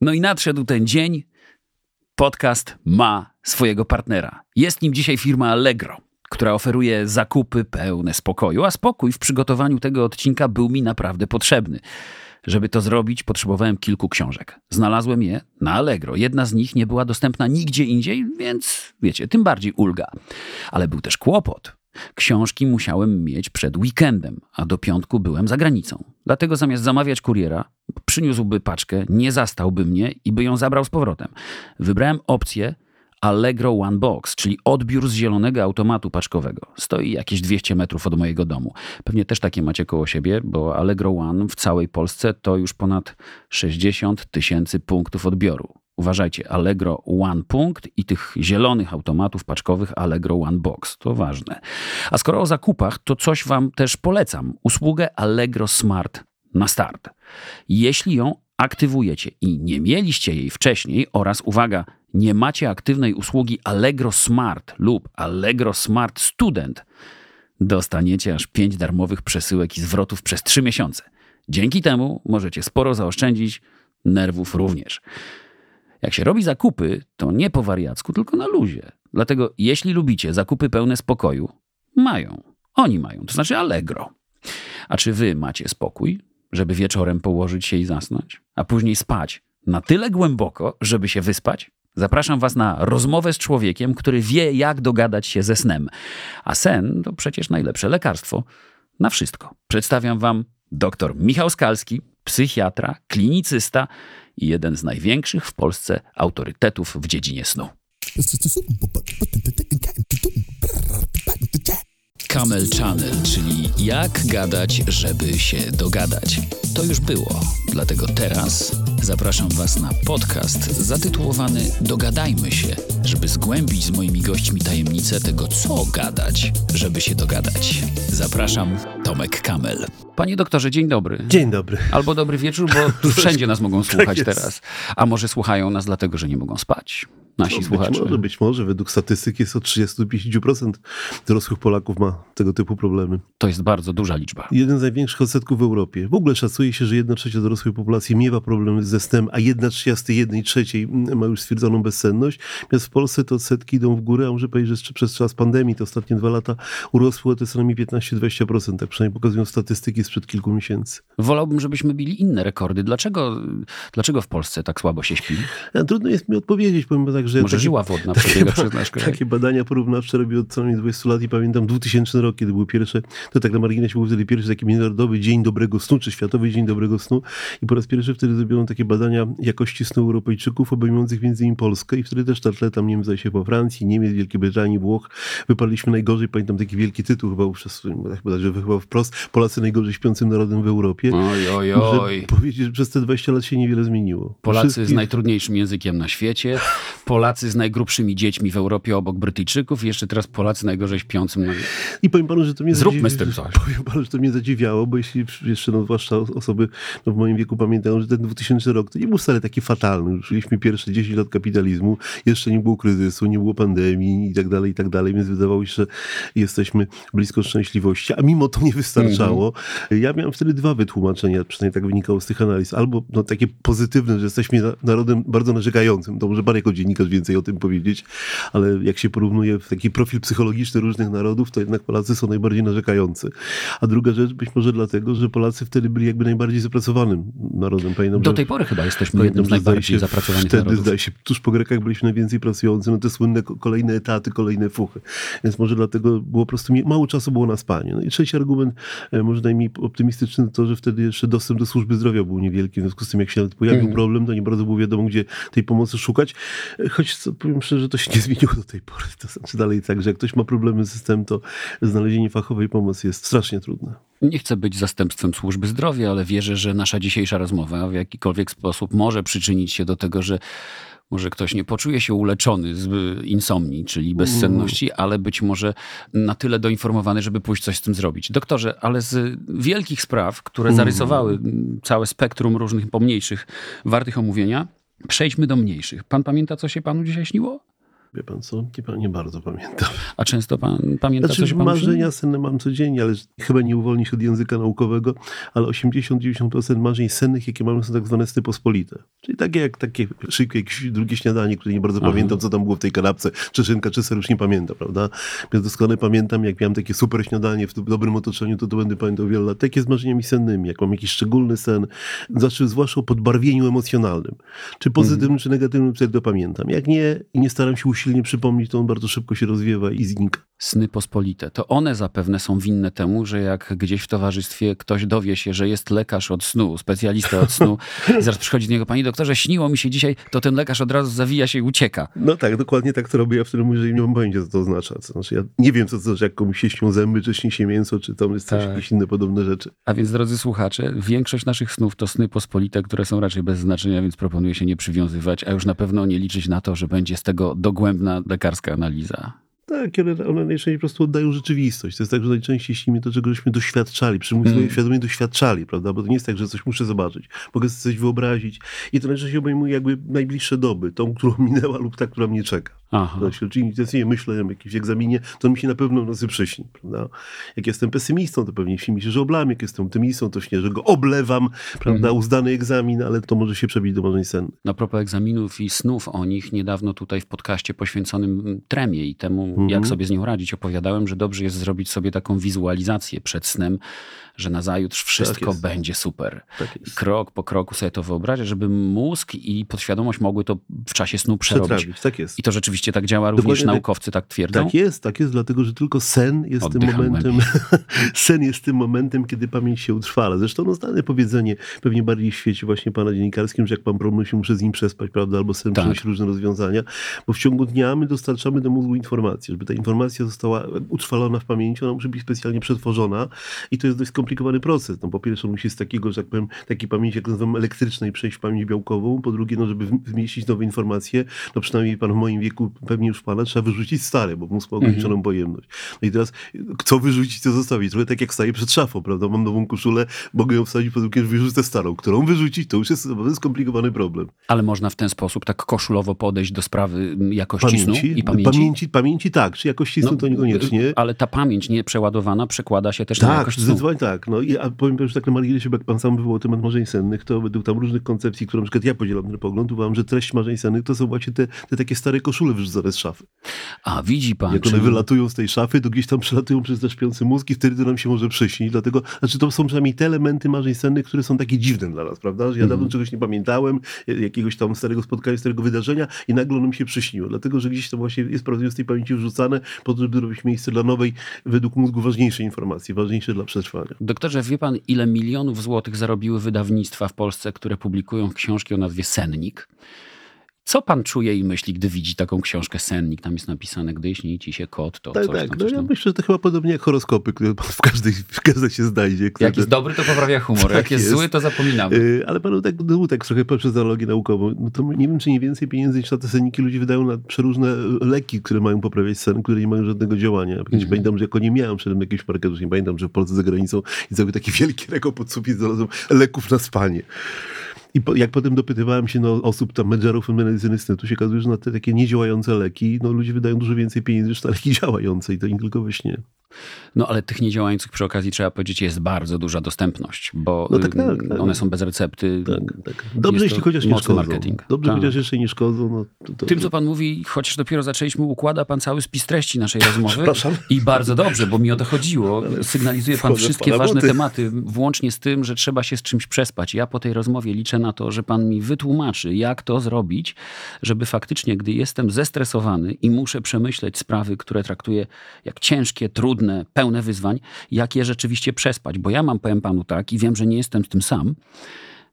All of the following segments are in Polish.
No i nadszedł ten dzień. Podcast ma swojego partnera. Jest nim dzisiaj firma Allegro, która oferuje zakupy pełne spokoju, a spokój w przygotowaniu tego odcinka był mi naprawdę potrzebny. Żeby to zrobić, potrzebowałem kilku książek. Znalazłem je na Allegro. Jedna z nich nie była dostępna nigdzie indziej, więc wiecie, tym bardziej ulga. Ale był też kłopot. Książki musiałem mieć przed weekendem, a do piątku byłem za granicą. Dlatego zamiast zamawiać kuriera, przyniósłby paczkę, nie zastałby mnie i by ją zabrał z powrotem. Wybrałem opcję Allegro One Box, czyli odbiór z zielonego automatu paczkowego. Stoi jakieś 200 metrów od mojego domu. Pewnie też takie macie koło siebie, bo Allegro One w całej Polsce to już ponad 60 tysięcy punktów odbioru. Uważajcie, Allegro One Punkt i tych zielonych automatów paczkowych Allegro One Box. To ważne. A skoro o zakupach, to coś Wam też polecam. Usługę Allegro Smart na start. Jeśli ją aktywujecie i nie mieliście jej wcześniej oraz uwaga, nie macie aktywnej usługi Allegro Smart lub Allegro Smart Student, dostaniecie aż 5 darmowych przesyłek i zwrotów przez 3 miesiące. Dzięki temu możecie sporo zaoszczędzić, nerwów również. Jak się robi zakupy, to nie po wariacku, tylko na luzie. Dlatego jeśli lubicie zakupy pełne spokoju, mają. Oni mają, to znaczy Allegro. A czy wy macie spokój, żeby wieczorem położyć się i zasnąć, a później spać na tyle głęboko, żeby się wyspać? Zapraszam Was na rozmowę z człowiekiem, który wie, jak dogadać się ze snem. A sen to przecież najlepsze lekarstwo na wszystko. Przedstawiam Wam dr Michał Skalski, psychiatra, klinicysta i jeden z największych w Polsce autorytetów w dziedzinie snu. Camel Channel, czyli jak gadać, żeby się dogadać. To już było, dlatego teraz zapraszam Was na podcast zatytułowany Dogadajmy się, żeby zgłębić z moimi gośćmi tajemnicę tego, co gadać, żeby się dogadać. Zapraszam, Tomek Kamel. Panie doktorze, dzień dobry. Dzień dobry. Albo dobry wieczór, bo tu wszędzie nas mogą Tak słuchać jest. teraz. A może słuchają nas dlatego, że nie mogą spać? Nasi No, słuchacze. Być może, być może. Według statystyk jest od 30-50% dorosłych Polaków ma tego typu problemy. To jest bardzo duża liczba. Jeden z największych odsetków w Europie. W ogóle szacuje się, że 1 trzecia dorosłej populacji miewa problemy ze snem, a 1 trzecia z tej 1 trzeciej ma już stwierdzoną bezsenność. Natomiast w Polsce te odsetki idą w górę, a muszę powiedzieć, że jeszcze przez czas pandemii te ostatnie dwa lata urosły o te co najmniej 15-20%. Tak przynajmniej pokazują statystyki sprzed kilku miesięcy. Wolałbym, żebyśmy bili inne rekordy. Dlaczego, dlaczego w Polsce tak słabo się śpi? A trudno jest mi odpowiedzieć, powiem tak, że... Może żyła wodna przebiega przez nasz kraj. Takie badania porównawcze robię od co najmniej 20 lat i pamiętam 2000 rok, kiedy były pierwsze, to tak na marginesie był wtedy pierwszy taki międzynarodowy Dzień Dobrego Snu, czy Światowy Dzień Dobrego Snu i po raz pierwszy wtedy zrobiono takie badania jakości snu Europejczyków, obejmujących między innymi Polskę i wtedy też tartle tam, nie wiem, zdaje się po Francji, Niemiec, Wielkiej Brytanii, Włoch, wypadliśmy najgorzej, pamiętam taki wielki tytuł chyba przez, chyba, że chyba wprost, Polacy najgorzej śpiącym narodem w Europie. Oj, oj, oj. powiedzieć, że przez te 20 lat się niewiele zmieniło. Polacy z Wszystkich- najtrudniejszym językiem na świecie, Polacy z najgrubszymi dziećmi w Europie obok Brytyjczyków i jeszcze teraz Polacy najgorzej śpiącym na... I powiem panu, że to mnie Zróbmy z tym coś. Powiem panu, że to mnie zadziwiało, bo jeśli jeszcze, no, zwłaszcza osoby no, w moim wieku pamiętają, że ten 2000 rok to nie był wcale taki fatalny. Żyliśmy pierwsze 10 lat kapitalizmu, jeszcze nie było kryzysu, nie było pandemii i tak dalej, i tak dalej, więc wydawało się, że jesteśmy blisko szczęśliwości, a mimo to nie wystarczało. Mhm. Ja miałem wtedy dwa wytłumaczenia, przynajmniej tak wynikało z tych analiz. Albo no, takie pozytywne, że jesteśmy na- narodem bardzo narzekającym, to może pan jako dziennikarz więcej o tym powiedzieć, ale jak się porównuje w taki profil psychologiczny różnych narodów, to jednak Polacy są najbardziej narzekający. A druga rzecz, być może dlatego, że Polacy wtedy byli jakby najbardziej zapracowanym narodem. Pamiętam, Do tej pory chyba jesteśmy Pamiętam, jednym z najbardziej się zapracowanych wtedy, narodów. zdaje się, tuż po Grekach byliśmy najwięcej pracujący, no te słynne ko- kolejne etaty, kolejne fuchy. Więc może dlatego było po prostu mało czasu było na spanie. No i trzeci argument, e, może najmniej optymistyczny, to, że wtedy jeszcze dostęp do służby zdrowia był niewielki. W związku z tym, jak się nawet pojawił Mhm. problem, to nie bardzo było wiadomo, gdzie tej pomocy szukać. Choć co, powiem szczerze, to się nie zmieniło do tej pory. To znaczy dalej tak, że jak ktoś ma problemy z systemem, to znalezienie fachowej pomocy jest strasznie trudne. Nie chcę być zastępstwem służby zdrowia, ale wierzę, że nasza dzisiejsza rozmowa w jakikolwiek sposób może przyczynić się do tego, że może ktoś nie poczuje się uleczony z insomnii, czyli bezsenności, ale być może na tyle doinformowany, żeby pójść coś z tym zrobić. Doktorze, ale z wielkich spraw, które zarysowały mm, całe spektrum różnych pomniejszych, wartych omówienia, przejdźmy do mniejszych. Pan pamięta, co się panu dzisiaj śniło? Wie pan co? Nie, nie bardzo pamiętam. A często pan pamięta znaczy, coś? Pan marzenia senne mam codziennie, ale chyba nie uwolni się od języka naukowego, ale 80-90% marzeń sennych, jakie mamy, są tak zwane pospolite. Czyli takie jak takie szybkie jakieś drugie śniadanie, które nie bardzo Aha. pamiętam, co tam było w tej kanapce, czy szynka, czy ser, już nie pamiętam, prawda? Więc doskonale pamiętam, jak miałem takie super śniadanie w dobrym otoczeniu, to to będę pamiętał wiele lat. Takie z marzeniami sennymi, jak mam jakiś szczególny sen, znaczy zwłaszcza o podbarwieniu emocjonalnym. Czy pozytywnym, mhm. czy negatywnym, wtedy to pamiętam. Jak nie, i nie staram się usilnie przypomnieć, to on bardzo szybko się rozwiewa i znika. Sny pospolite. To one zapewne są winne temu, że jak gdzieś w towarzystwie ktoś dowie się, że jest lekarz od snu, specjalista od snu, i zaraz przychodzi do niego, panie doktorze, śniło mi się dzisiaj, to ten lekarz od razu zawija się i ucieka. No tak, dokładnie tak to robię. Ja wtedy mówię, że nie mam pojęcia, co to oznacza. To znaczy, ja nie wiem, co to znaczy, jak komuś się śnią zęby, czy śni się mięso, czy tam jest coś, tak. jakieś inne podobne rzeczy. A więc, drodzy słuchacze, większość naszych snów to sny pospolite, które są raczej bez znaczenia, więc proponuję się nie przywiązywać, a już na pewno nie liczyć na to, że będzie z tego dogłębna lekarska analiza. Tak, one, one najczęściej po prostu oddają rzeczywistość. To jest tak, że najczęściej śnimy to, czego żeśmy doświadczali, przy mm. świadomie doświadczali, prawda? Bo to nie jest tak, że coś muszę zobaczyć. Mogę sobie coś wyobrazić. I to najczęściej obejmuje jakby najbliższe doby. Tą, którą minęła lub ta, która mnie czeka. Aha. czyli nie myślę o jakimś egzaminie, to mi się na pewno nocy przyśni, prawda? Jak jestem pesymistą, to pewnie śni mi się, że oblam. Jak jestem optymistą, to śnię, że go oblewam, prawda? Mm. Uzdany egzamin, ale to może się przebić do marzeń sennych. Na propos egzaminów i snów o nich, niedawno tutaj w podcaście poświęconym tremie i temu, jak mhm. sobie z nią radzić, opowiadałem, że dobrze jest zrobić sobie taką wizualizację przed snem, że na zajutrz wszystko tak będzie super. Tak krok po kroku sobie to wyobrażać, żeby mózg i podświadomość mogły to w czasie snu przerobić. Tak jest. I to rzeczywiście tak działa, również Dokładnie naukowcy tak twierdzą? Tak jest, tak jest, dlatego że tylko sen jest Oddycham tym momentem, sen jest tym momentem, kiedy pamięć się utrwala. Zresztą no, znane powiedzenie, pewnie bardziej w świecie właśnie pana dziennikarskim, że jak pan problem się muszę z nim przespać, prawda, albo sen tak. przynosi różne rozwiązania, bo w ciągu dnia my dostarczamy do mózgu informacje. Żeby ta informacja została utrwalona w pamięci, ona musi być specjalnie przetworzona i to jest dość skomplikowany proces. No, po pierwsze musi z takiego, że tak powiem, takiej pamięci, jak nazywam elektrycznej, przejść w pamięć białkową. Po drugie, no, żeby zmieścić nowe informacje, no przynajmniej pan w moim wieku, pewnie już pana, trzeba wyrzucić stare, bo mózg ma ograniczoną mm -hmm. pojemność. No i teraz, co wyrzucić, co zostawić? Trochę tak jak staję przed szafą, prawda? Mam nową koszulę, mogę ją wsadzić, po drugie wyrzucę starą. Którą wyrzucić, to już jest skomplikowany problem. Ale można w ten sposób tak koszulowo podejść do sprawy jakości pamięci? snu i pamięci? Pamięci, pamięci tak, czy jakości snu no, to niekoniecznie. Ale ta pamięć nieprzeładowana przekłada się też tak, na jakość snu. Zdecydowanie tak. No i a powiem że tak na marginesie, bo jak pan sam wywołał temat marzeń sennych, to według tam różnych koncepcji, które na przykład ja podzielam ten pogląd, uważam, że treść marzeń sennych to są właśnie te, te takie stare koszule wyrzucone z szafy. A widzi pan. Jak one czy... wylatują z tej szafy, to gdzieś tam przelatują przez nasz śpiący mózg i wtedy to nam się może przyśnić. Dlatego, znaczy to są przynajmniej te elementy marzeń sennych, które są takie dziwne dla nas, prawda? Że ja mm. dawno czegoś nie pamiętałem, jakiegoś tam starego spotkania, starego wydarzenia i nagle ono mi się przyśniło. Dlatego, że gdzieś to właśnie jest prawdziwie z tej pamięci wrzucane po to, żeby robić miejsce dla nowej, według mózgu ważniejszej informacji, ważniejszej dla przetrwania. Doktorze, wie pan, ile milionów złotych zarobiły wydawnictwa w Polsce, które publikują książki o nazwie Sennik? Co pan czuje i myśli, gdy widzi taką książkę Sennik? Tam jest napisane, gdy śni ci się kot, to tak, coś tak. Tam, no, coś ja myślę, że to chyba podobnie jak horoskopy, które w każdej, w każdej się znajdzie. Jak jest dobry, to poprawia humor. Tak jak jest, jest, zły, to zapominamy. Yy, ale panu tak, no, tak trochę przez analogię naukową, no to nie wiem, czy nie więcej pieniędzy niż na te senniki ludzie wydają na przeróżne leki, które mają poprawiać sen, które nie mają żadnego działania. -hmm. Pamiętam, że jako nie miałem przed jakiegoś parketu, nie pamiętam, że w Polsce za granicą i cały taki wielki rekord pod sufit leków na spanie. I po, jak potem dopytywałem się no, osób, tam menedżerów medycyny to się okazuje, że na te takie niedziałające leki, no ludzie wydają dużo więcej pieniędzy niż na leki działające i to nie tylko we śnie. No ale tych niedziałających przy okazji trzeba powiedzieć jest bardzo duża dostępność, bo no, tak, tak, tak. one są bez recepty. Tak, tak. Dobrze, jeśli chociaż nie szkodzą. marketing. Dobrze, chociaż jeszcze nie szkodzą. No, Tym, co pan mówi, chociaż dopiero zaczęliśmy, układa pan cały spis treści naszej rozmowy. I bardzo dobrze, bo mi o to chodziło. Sygnalizuje pan wszystkie ważne tematy, włącznie z tym, że trzeba się z czymś przespać. Ja po tej rozmowie liczę na to, że pan mi wytłumaczy, jak to zrobić, żeby faktycznie, gdy jestem zestresowany i muszę przemyśleć sprawy, które traktuję jak ciężkie, trudne, pełne wyzwań, jak je rzeczywiście przespać. Bo ja mam, powiem panu tak, i wiem, że nie jestem tym sam,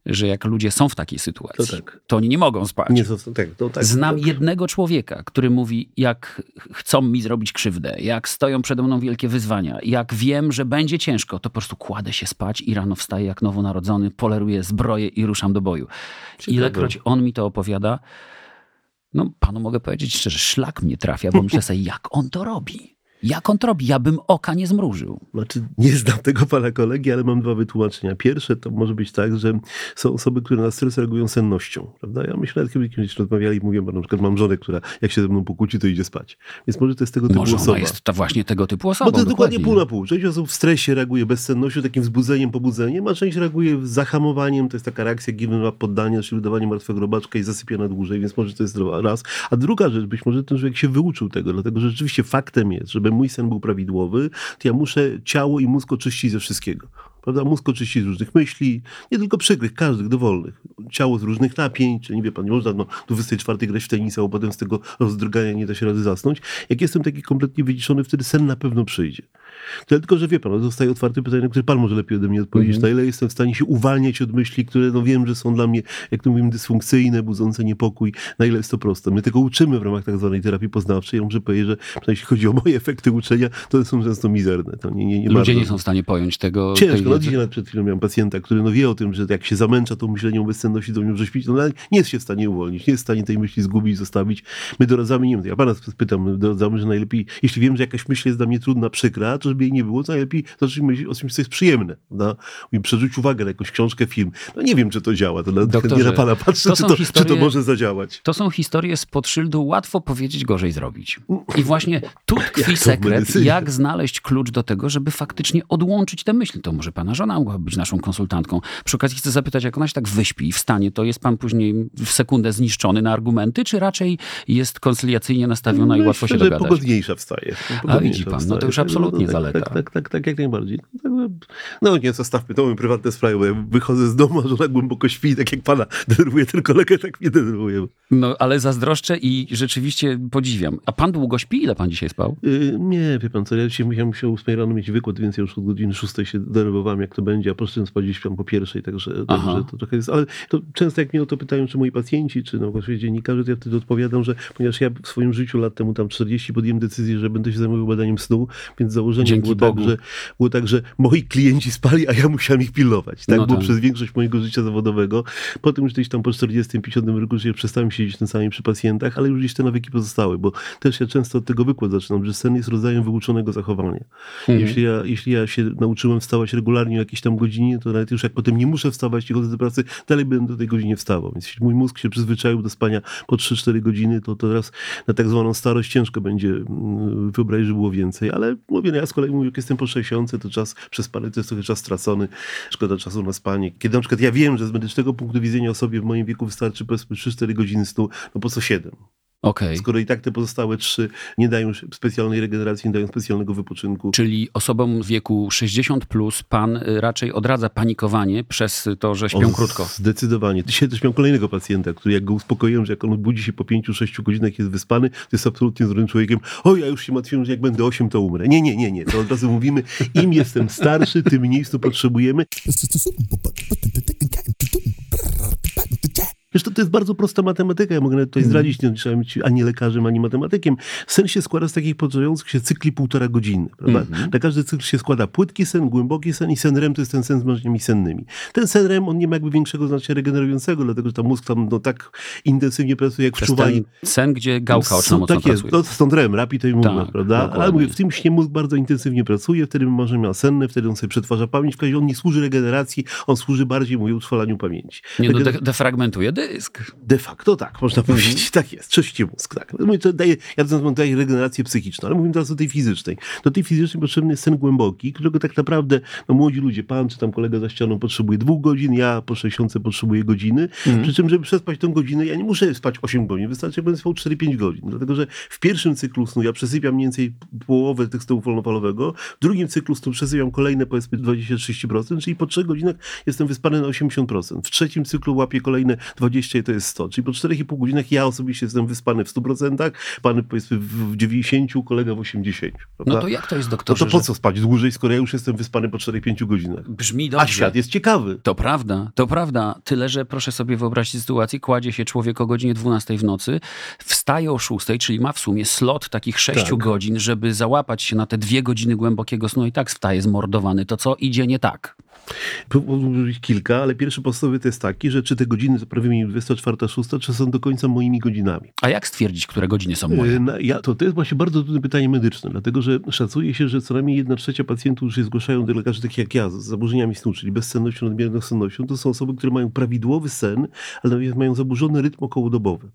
że jak ludzie są w takiej sytuacji, to, tak. to oni nie mogą spać. Nie, to, tak, to tak, Znam jednego człowieka, który mówi, jak chcą mi zrobić krzywdę, jak stoją przede mną wielkie wyzwania, jak wiem, że będzie ciężko, to po prostu kładę się spać i rano wstaję jak nowonarodzony, poleruję zbroję i ruszam do boju. Ciekawe. Ilekroć on mi to opowiada, no panu mogę powiedzieć szczerze, szlak mnie trafia, bo myślę sobie, jak on to robi. Jak on to robi? Ja bym oka nie zmrużył. Znaczy, nie znam tego pana kolegi, ale mam dwa wytłumaczenia. Pierwsze to może być tak, że są osoby, które na stres reagują sennością, prawda? Ja myślę, że kiedy kiedyś rozmawiali i mówiłem, bo na przykład mam żonę, która jak się ze mną pokłóci, to idzie spać. Więc może to jest tego typu Może osoba. ona jest ta właśnie tego typu osobą. Bo to jest dokładnie dokładnie. pół na pół. Część osób w stresie reaguje bezsennością, takim wzbudzeniem, pobudzeniem, a część reaguje zahamowaniem, to jest taka reakcja given up, poddania, czyli udawanie martwego robaczka i zasypia na dłużej, więc może to jest raz. A druga rzecz, być może ten człowiek się wyuczył tego, dlatego że rzeczywiście faktem jest, żeby mój sen był prawidłowy, to ja muszę ciało i mózg oczyścić ze wszystkiego. Prawda? Mózg oczyścić z różnych myśli, nie tylko przykrych, każdych, dowolnych. Ciało z różnych napięć, czy nie wie pan, nie można no, do 24 grać w tenisa, bo potem z tego rozdrgania nie da się rady zasnąć. Jak jestem taki kompletnie wyciszony, wtedy sen na pewno przyjdzie. Tyle tylko, że wie pan, no, zostaje otwarte pytanie, na które pan może lepiej ode mnie odpowiedzieć, Mhm. na ile jestem w stanie się uwalniać od myśli, które no wiem, że są dla mnie, jak to mówimy, dysfunkcyjne, budzące niepokój, na ile jest to proste. My tego uczymy w ramach tak zwanej terapii poznawczej. Ja muszę powiedzieć, że przynajmniej jeśli chodzi o moje efekty uczenia, to są często mizerne. To nie, nie, nie Ludzie bardzo- nie są w stanie pojąć tego. Ciężko. No dzisiaj nawet przed chwilą miałem pacjenta, który no wie o tym, że jak się zamęcza tą myśleniem o bezsenności, to nie może śpić, no ale nie jest się w stanie uwolnić, nie jest w stanie tej myśli zgubić, zostawić. My doradzamy, nie wiem, ja pana pytam, my doradzamy, że najlepiej, jeśli wiem, że jakaś myśl jest dla mnie trudna, przykra, to żeby jej nie było, to najlepiej zacząć myśleć o czymś, co jest przyjemne. No, I przerzuć uwagę na jakąś książkę, film. No nie wiem, czy to działa, to Doktorze, nie na pana patrzę, to czy to, czy to historie- może zadziałać. To są historie spod szyldu łatwo powiedzieć, gorzej zrobić. I właśnie tu Jak tkwi w sekret, jak znaleźć klucz do tego, żeby faktycznie odłączyć te myśli. To może pana żona mogła być naszą konsultantką. Przy okazji chcę zapytać, jak ona się tak wyśpi i wstanie, to jest pan później w sekundę zniszczony na argumenty, czy raczej jest koncyliacyjnie nastawiona i łatwo się Myślę, dogadać? pogodniejsza wstaje. widzi pan, no to już absolutnie tak, zaleta. Tak, tak, tak, tak, jak najbardziej. No, tak, no nie, zostawmy, to mamy prywatne sprawy, bo ja wychodzę z domu, a żona głęboko śpi, tak jak pana denerwuje ten kolega, tak mnie denerwuje. No, ale zazdroszczę i rzeczywiście podziwiam. A pan długo śpi? Ile pan dzisiaj spał? Yy, nie, wie pan co, ja dzisiaj musiałem musiał o 8 rano mieć wykład, więc ja już od godziny 6 się denerwowałem, jak to będzie, a poszedłem spać gdzieś tam po pierwszej, także, także to trochę jest, ale to często jak mnie o to pytają, czy moi pacjenci, czy no właściwie dziennikarze, to ja wtedy odpowiadam, że ponieważ ja w swoim życiu lat temu tam 40 podjąłem decyzję, że będę się zajmował badaniem snu, więc założenie Dzięki było Bogu. tak, że, było tak, że moi klienci spali, a ja musiałem ich pilnować. Tak No było tak. przez większość mojego życia zawodowego. Potem już gdzieś tam po 40-50 roku życia przestałem siedzieć czasami przy pacjentach, ale już gdzieś te nawyki pozostały, bo też ja często od tego wykład zaczynam, że sen jest rodzajem wyuczonego zachowania. Mhm. Jeśli, ja, jeśli ja się nauczyłem wstawać regularnie o jakiejś tam godzinie, to nawet już jak potem nie muszę wstawać i chodzę do pracy, dalej będę do tej godzinie wstawał. Więc jeśli mój mózg się przyzwyczaił do spania po 3-4 godziny, to teraz na tak zwaną starość ciężko będzie mm, wyobrazić, że było więcej. Ale mówię, no ja z kolei mówię, jak jestem po 60, to czas przespany to jest trochę czas stracony. Szkoda czasu na spanie. Kiedy na przykład ja wiem, że z medycznego punktu widzenia osobie w moim wieku wystarczy powiedzmy 3-4 godziny snu, no po co 7? Okej. Skoro i tak te pozostałe 3 nie dają specjalnej regeneracji, nie dają specjalnego wypoczynku. Czyli osobom w wieku 60 plus pan y, raczej odradza panikowanie przez to, że śpią O, krótko. Zdecydowanie. Dzisiaj też miałem kolejnego pacjenta, który jak go uspokoiłem, że jak on budzi się po 5-6 godzinach jest wyspany, to jest absolutnie zdrowym człowiekiem. O, ja już się martwiłem, że jak będę 8, to umrę. Nie, nie, nie, nie. To od razu mówimy, im jestem starszy, tym mniej snu potrzebujemy. Zresztą to jest bardzo prosta matematyka. Ja mogę nawet tutaj zdradzić, nie trzeba być ani lekarzem, ani matematykiem. Sen się składa z takich podzielających się cykli półtora godziny. Prawda? Na każdy cykl się składa płytki sen, głęboki sen i sen REM to jest ten sen z marzeniami sennymi. Ten sen REM, on nie ma jakby większego znaczenia regenerującego, dlatego że tam mózg tam no, tak intensywnie pracuje jak To jest wczuwani. ten sen, gdzie gałka oczna mocno tak jest, pracuje. to stąd REM, rapid eye movement, Tak, prawda? dokładnie. Ale mówię, w tym śnie mózg bardzo intensywnie pracuje, wtedy ma marzenia senne, wtedy on sobie przetwarza pamięć, w razie on nie służy regeneracji, on służy bardziej, mówię, utrwalaniu pamięci. Nie, no, de- defragmentuje dysk. De facto tak, można Mhm. powiedzieć. Tak jest, czyści mózg. Tak. Mówię, to daje, ja to nazywam daje regenerację psychiczną, ale mówimy teraz o tej fizycznej. Do tej fizycznej potrzebny jest sen głęboki, którego tak naprawdę no, młodzi ludzie, pan czy tam kolega za ścianą potrzebuje dwóch godzin, ja po 60 potrzebuję godziny. Mhm. Przy czym, żeby przespać tą godzinę, ja nie muszę spać 8 godzin, wystarczy, jak będę spał 4-5 godzin. Dlatego, że w pierwszym cyklu snu ja przesypiam mniej więcej połowę tych snu wolnofalowego, w drugim cyklu snu przesypiam kolejne powiedzmy 20-30%, czyli po 3 godzinach jestem wyspany na 80%. W trzecim cyklu łapię kolejne 20 i to jest 100. Czyli po 4,5 godzinach ja osobiście jestem wyspany w 100%, pan powiedzmy w 90, kolega w 80. Prawda? No to jak to jest, No doktorze? to po co spać dłużej, skoro ja już jestem wyspany po 4-5 godzinach? Brzmi dobrze. A świat jest ciekawy. To prawda, to prawda. Tyle, że proszę sobie wyobrazić sytuację, kładzie się człowiek o godzinie 12 w nocy, wstaje o 6, czyli ma w sumie slot takich 6 Tak. godzin, żeby załapać się na te dwie godziny głębokiego snu i tak wstaje zmordowany. To co idzie nie tak? Kilka, ale pierwszy podstawowy to jest taki, że czy te godziny, to prawie mi godziny 24, 6, czy są do końca moimi godzinami. A jak stwierdzić, które godziny są moje? Na, ja, to, to jest właśnie bardzo trudne pytanie medyczne, dlatego że szacuje się, że co najmniej 1 trzecia pacjentów, którzy się zgłaszają do lekarzy takich jak ja, z zaburzeniami snu, czyli bezsennością, nadmierną sennością, to są osoby, które mają prawidłowy sen, ale mają zaburzony rytm okołodobowy.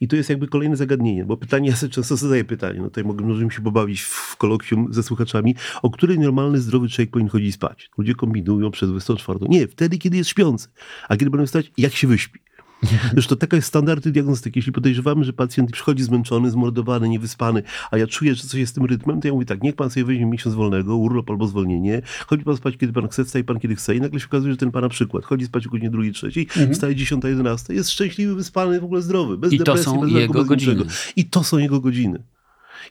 I to jest jakby kolejne zagadnienie, bo pytanie, ja sobie często zadaję pytanie, no tutaj możemy się pobawić w kolokwium ze słuchaczami, o której normalny, zdrowy człowiek powinien chodzić spać. Ludzie kombinują przed 24. Nie, wtedy, kiedy jest śpiący. A kiedy będą wstać, jak się wyśpi. Zresztą taka jest standardy diagnostyki. Jeśli podejrzewamy, że pacjent przychodzi zmęczony, zmordowany, niewyspany, a ja czuję, że coś jest z tym rytmem, to ja mówię tak, niech pan sobie weźmie miesiąc wolnego, urlop albo zwolnienie, chodzi pan spać, kiedy pan chce, wstaje pan, kiedy chce i nagle się okazuje, że ten pana przykład, chodzi spać o godzinie drugiej, trzeciej, mhm. wstaje 10, 11, jest szczęśliwy, wyspany, w ogóle zdrowy, bez I depresji, to są bez jego bez. Niczego. I to są jego godziny.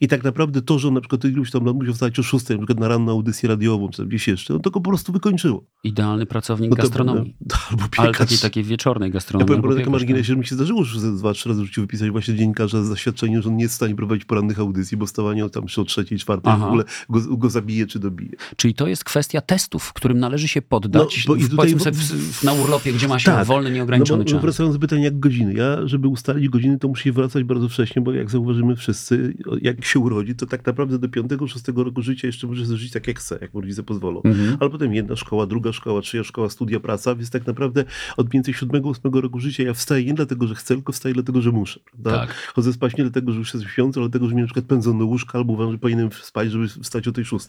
I tak naprawdę to, że on na przykład iluś tam lat musiał wstać o 6, na przykład na ranną audycję radiową, czy tam gdzieś jeszcze, no to go po prostu wykończyło. Idealny pracownik No to- gastronomii. no, albo Ale piekarz. takiej, takiej wieczornej Ja gastronomii. powiem albo po takim piekarz, marginesie, że mi się zdarzyło już ze dwa, trzy razy w życiu wypisać właśnie dziennikarza z zaświadczeniem, że on nie jest w stanie prowadzić porannych audycji, bo wstawanie tam przy o trzeciej, czwartej w ogóle go, go zabije czy dobije. Czyli to jest kwestia testów, którym należy się poddać, No, bo i tutaj- sobie w, na urlopie, gdzie ma się Tak. wolny, No nieograniczony bo czas. wracając do pytania, jak godziny. Ja, żeby ustalić godziny, to muszę wracać bardzo wcześnie, bo jak zauważymy wszyscy, jak się urodzi, to tak naprawdę do 5-6 roku życia jeszcze może żyć tak jak chce, jak mu rodzice pozwolą. Mhm. Ale potem jedna szkoła, druga szkoła, trzecia szkoła, studia, praca, więc tak naprawdę od między 7-8 roku życia ja wstaję nie dlatego, że chcę, tylko wstaję dlatego, że muszę. Prawda? Tak. Chodzę spać nie dlatego, że już jestem śpiący, ale dlatego, że mnie na przykład pędzą do łóżka, albo uważam, że powinienem spać, żeby wstać o tej 6.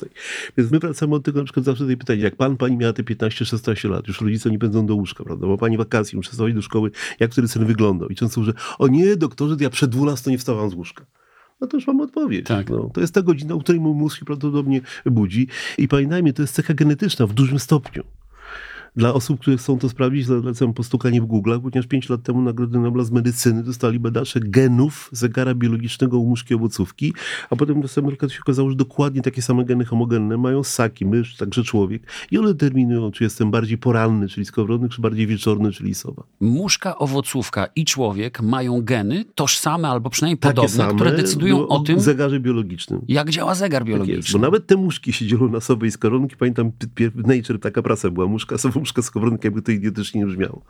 Więc my wracamy od tego na przykład zawsze tej pytania, jak pan, pani miała te 15-16 lat, już rodzice nie pędzą do łóżka, prawda? Bo pani wakacje, muszę wstawać do szkoły, jak wtedy sen wyglądał. I często że o nie, doktorze, to ja przed 12 nie wstawałam z łóżka. No to już mam odpowiedź. Tak. No, to jest ta godzina, o której mój mózg się prawdopodobnie budzi. I pamiętajmy, to jest cecha genetyczna w dużym stopniu. Dla osób, które chcą to sprawdzić, zalecam postukanie w Google, ponieważ 5 lat temu Nagrodę Nobla z medycyny dostali badacze genów zegara biologicznego u muszki owocówki, a potem na samym się okazało, że dokładnie takie same geny homogenne mają ssaki, mysz, także człowiek. I one determinują, czy jestem bardziej poranny, czyli skowronny, czy bardziej wieczorny, czyli sowa. Muszka, owocówka i człowiek mają geny toczsame albo przynajmniej Takie podobne, same które decydują no, o tym, zegarze biologicznym. jak działa zegar Tak jest, bo biologiczny. nawet te muszki się dzielą na sowy i skoronki. Pamiętam, w Nature taka praca była, muszka, sowa, muszka, skowronka, jakby to idiotycznie nie brzmiało.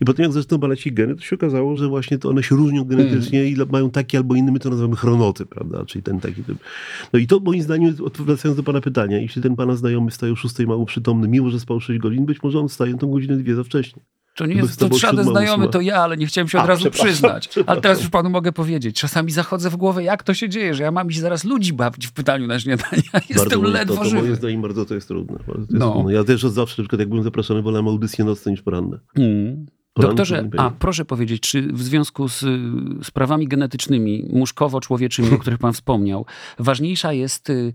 I potem jak zaczęto badać ich geny, to się okazało, że właśnie to one się różnią genetycznie i mają taki albo inny, my to nazywamy chronotyp, prawda, czyli ten taki typ. No i to moim zdaniem, wracając do pana pytania, jeśli ten pana znajomy staje o 6 mało przytomny, mimo że spał 6 godzin, być może on wstaje tą godzinę dwie za wcześnie. To nie jest, to żaden znajomy, ósma. to ja, ale nie chciałem się od A, razu przyznać. Ale teraz już panu mogę powiedzieć. Czasami zachodzę w głowę, jak to się dzieje, że ja mam iść zaraz ludzi bawić w pytaniu na śniadania. Jestem moim- ledwo to, to moim żywy. zdaniem bardzo to jest trudne. Bardzo to jest No. trudne. Ja też od zawsze, na przykład jak byłem zapraszany, wolałem audycje nocne niż poranne. Mm. Doktorze, a proszę powiedzieć, czy w związku z sprawami genetycznymi, muszkowo-człowieczymi, o których pan wspomniał, ważniejsza jest y,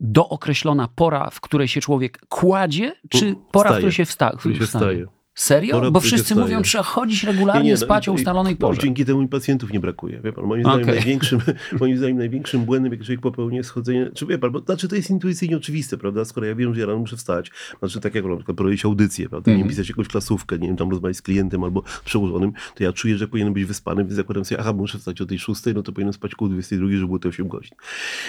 dookreślona pora, w której się człowiek kładzie, czy pora, w Wstaje. której się wsta- Który się wstaje. Serio? No, no, bo wszyscy mówią, staje. trzeba chodzić regularnie, nie, nie, spać no, o ustalonej no, porze. Dzięki temu pacjentów nie brakuje. Wie pan, moim, zdaniem największym, moim zdaniem największym błędem, jak człowiek popełnia schodzenie, czy wie pan, bo, znaczy to jest intuicyjnie oczywiste, prawda? Skoro ja wiem, że ja rano muszę wstać, znaczy tak jak na przykład prowadzić audycję, prawda? Mm -hmm. Nie mhm. pisać jakąś klasówkę, nie wiem, tam rozmawiać z klientem albo przełożonym, to ja czuję, że powinienem być wyspany, więc zakładam sobie, aha, muszę wstać o tej szóstej, no to powinienem spać koło 22, żeby było te 8 godzin.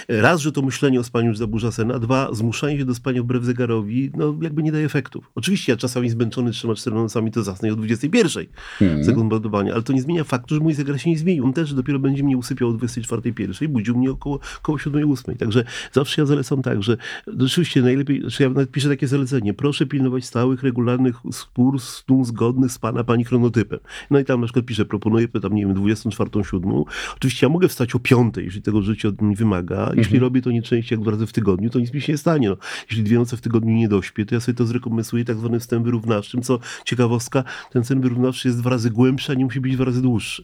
Raz, że to myślenie o spaniu już zaburza sen, a dwa, zmuszanie się do spania wbrew zegarowi, no jakby nie daje efektów. Oczywiście ja czasami zmęczony 14 sami to zasnę o 21 hmm. sekund bombardowania, ale to nie zmienia faktu, że mój zegar się nie zmienił. On też dopiero będzie mnie usypiał o 24.01, budził mnie około, około 7.08. Także zawsze ja zalecam tak, że rzeczywiście najlepiej, znaczy ja piszę takie zalecenie, proszę pilnować stałych, regularnych spór zgodnych z pana, pani chronotypem. No i tam na przykład piszę, proponuję tam, nie wiem, 24, 7. Oczywiście ja mogę wstać o 5, jeśli tego życie od mnie wymaga. Jeśli mhm. robię to nie częściej jak dwa razy w tygodniu, to nic mi się nie stanie. No. Jeśli dwie noce w tygodniu nie dośpię, to ja sobie to zrekompensuję tak zwanym wstępem wyrównawczym, co ciekawostka, ten sen wyrównawczy jest dwa razy głębszy, a nie musi być dwa razy dłuższy.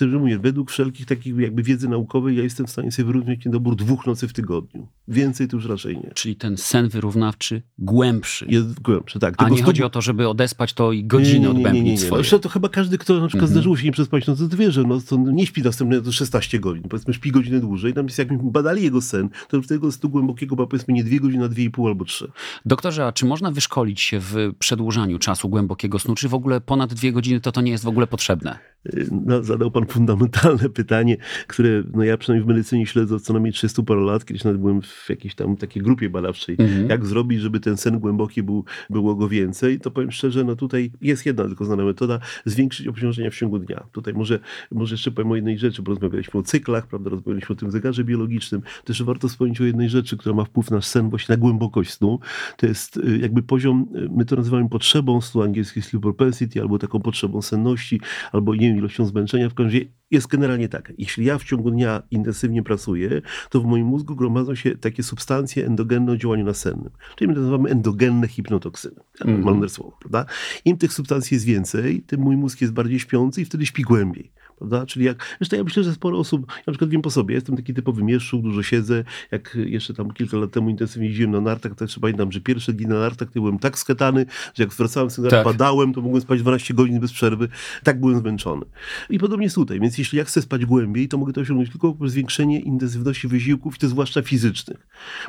Mówię, według wszelkich takich jakby wiedzy naukowej ja jestem w stanie sobie wyrównać niedobór dwóch nocy w tygodniu. Więcej to już raczej nie. Czyli ten sen wyrównawczy głębszy. Jest głębszy, tak. A Tylko nie stu- chodzi o to, żeby odespać to i godzinę odbębnić swoje. Zresztą to chyba każdy, kto na przykład Mhm. zdarzyło się nie przespać, no to wie, że no, to nie śpi następne to 16 godzin. Powiedzmy, śpi godzinę dłużej. Tam jest, jakbyśmy badali jego sen, to z tego snu głębokiego była powiedzmy nie dwie godziny, a dwie i pół albo trzy. Doktorze, a czy można wyszkolić się w przedłużaniu czasu głębokiego snu? Czy w ogóle ponad dwie godziny to to nie jest w ogóle potrzebne? Yy, No, zadał pan pan fundamentalne pytanie, które no ja przynajmniej w medycynie śledzę od co najmniej 300 parę lat, kiedyś nawet byłem w jakiejś tam takiej grupie badawczej, mhm. jak zrobić, żeby ten sen głęboki był, było go więcej, to powiem szczerze, no tutaj jest jedna tylko znana metoda, zwiększyć obciążenia w ciągu dnia. Tutaj może, może jeszcze powiem o jednej rzeczy, bo rozmawialiśmy o cyklach, prawda, rozmawialiśmy o tym zegarze biologicznym, też warto wspomnieć o jednej rzeczy, która ma wpływ na sen, właśnie na głębokość snu. To jest y, jakby poziom, y, my to nazywamy potrzebą snu, angielski sleep propensity, albo taką potrzebą senności, albo nie wiem, ilością zmęczenia. W każdym razie jest generalnie tak. Jeśli ja w ciągu dnia intensywnie pracuję, to w moim mózgu gromadzą się takie substancje endogenne o działaniu nasennym. Czyli my nazywamy endogenne hipnotoksyny. Mm. Mam słowo, prawda? Im tych substancji jest więcej, tym mój mózg jest bardziej śpiący i wtedy śpi głębiej. Prawda? Czyli jak, zresztą ja myślę, że sporo osób, ja na przykład wiem po sobie, jestem taki typowy mieszczuk, dużo siedzę, jak jeszcze tam kilka lat temu intensywnie jeździłem na nartach, to jeszcze pamiętam, że pierwsze dni na nartach to byłem tak sketany, że jak wracałem z tak. padałem, to mogłem spać 12 godzin bez przerwy, tak byłem zmęczony. I podobnie jest tutaj, więc jeśli ja chcę spać głębiej, to mogę to osiągnąć tylko poprzez zwiększenie intensywności wysiłków i to zwłaszcza fizycznych.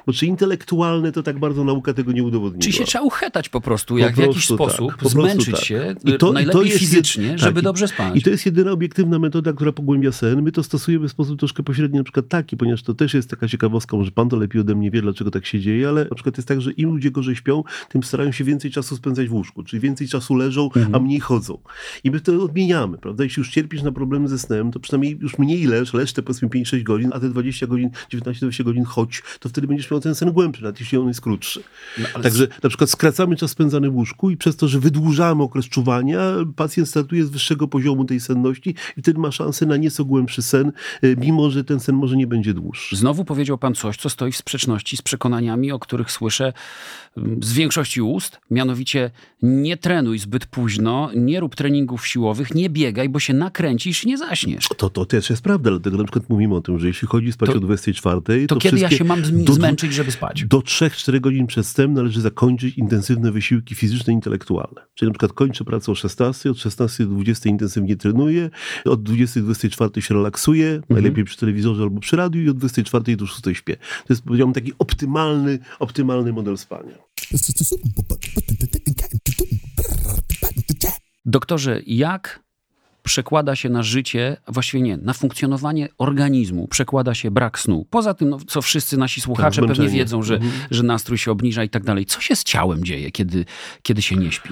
Bo czy intelektualne, to tak bardzo nauka tego nie udowodniła. Czyli się trzeba uchetać po prostu, jak po w jakiś tak, sposób, zmęczyć tak. się, I to, najlepiej i to jest, fizycznie, tak, żeby dobrze spać. I to jest jedyna obiektywna metoda, która pogłębia sen. My to stosujemy w sposób troszkę pośredni, na przykład taki, ponieważ to też jest taka ciekawostka, może pan to lepiej ode mnie wie, dlaczego tak się dzieje, ale na przykład jest tak, że im ludzie gorzej śpią, tym starają się więcej czasu spędzać w łóżku, czyli więcej czasu leżą, mhm. a mniej chodzą. I my to odmieniamy, prawda? Jeśli już cierpisz na problemy ze snem, to przynajmniej już mniej leż, leż te powiedzmy 5-6 godzin, a te 20 godzin, 19-20 godzin chodź, to wtedy będziesz miał ten sen głębszy, nawet jeśli on jest krótszy. No, Także na przykład skracamy czas spędzany w łóżku i przez to, że wydłużamy okres czuwania, pacjent startuje z wyższego poziomu tej senności i wtedy ma szansę na nieco głębszy sen, y, mimo że ten sen może nie będzie dłuższy. Znowu powiedział pan coś, co stoi w sprzeczności z przekonaniami, o których słyszę mm, z większości ust, mianowicie nie trenuj zbyt późno, nie rób treningów siłowych, nie biegaj, bo się nakręcisz i nie zaśniesz. To, to też jest prawda, dlatego na przykład mówimy o tym, że jeśli chodzi spać to, o 24, to, to kiedy ja się mam do, zmęczyć, żeby spać? Do 3-4 godzin przed snem należy zakończyć intensywne wysiłki fizyczne i intelektualne. Czyli na przykład kończę pracę o 16, od 16 do 20 intensywnie trenuję, od 20 do 24 się relaksuję, mhm. najlepiej przy telewizorze albo przy radiu i od 24 do 6 śpię. To jest, powiedziałbym, taki optymalny, optymalny model spania. Doktorze, jak przekłada się na życie, właściwie nie, na funkcjonowanie organizmu, przekłada się brak snu. Poza tym, no, co wszyscy nasi słuchacze tak, pewnie wiedzą, że, mhm. że nastrój się obniża i tak dalej. Co się z ciałem dzieje, kiedy, kiedy się nie śpi?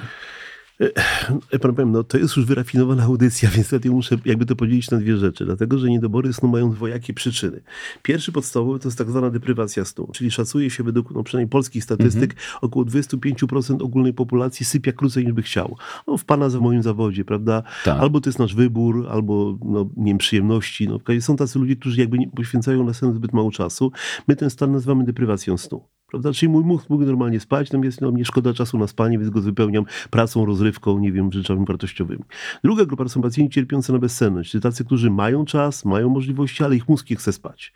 E, pan powiem, no to jest już wyrafinowana audycja, więc ja muszę jakby to podzielić na dwie rzeczy, dlatego że niedobory snu mają dwojakie przyczyny. Pierwszy podstawowy to jest tak zwana deprywacja snu, czyli szacuje się według no, przynajmniej polskich statystyk mhm. około 25% ogólnej populacji sypia krócej niż by chciał. No, w pana w moim zawodzie, prawda? Tak. Albo to jest nasz wybór, albo no, nie wiem, przyjemności. No, są tacy ludzie, którzy jakby nie poświęcają na sen zbyt mało czasu. My ten stan nazywamy deprywacją snu. Prawda? Czyli mój mózg mógł normalnie spać, natomiast no, mnie szkoda czasu na spanie, więc go wypełniam pracą, rozrywką, nie wiem, rzeczami wartościowymi. Druga grupa to są pacjenci cierpiący na bezsenność, czyli tacy, którzy mają czas, mają możliwości, ale ich mózg nie chce spać.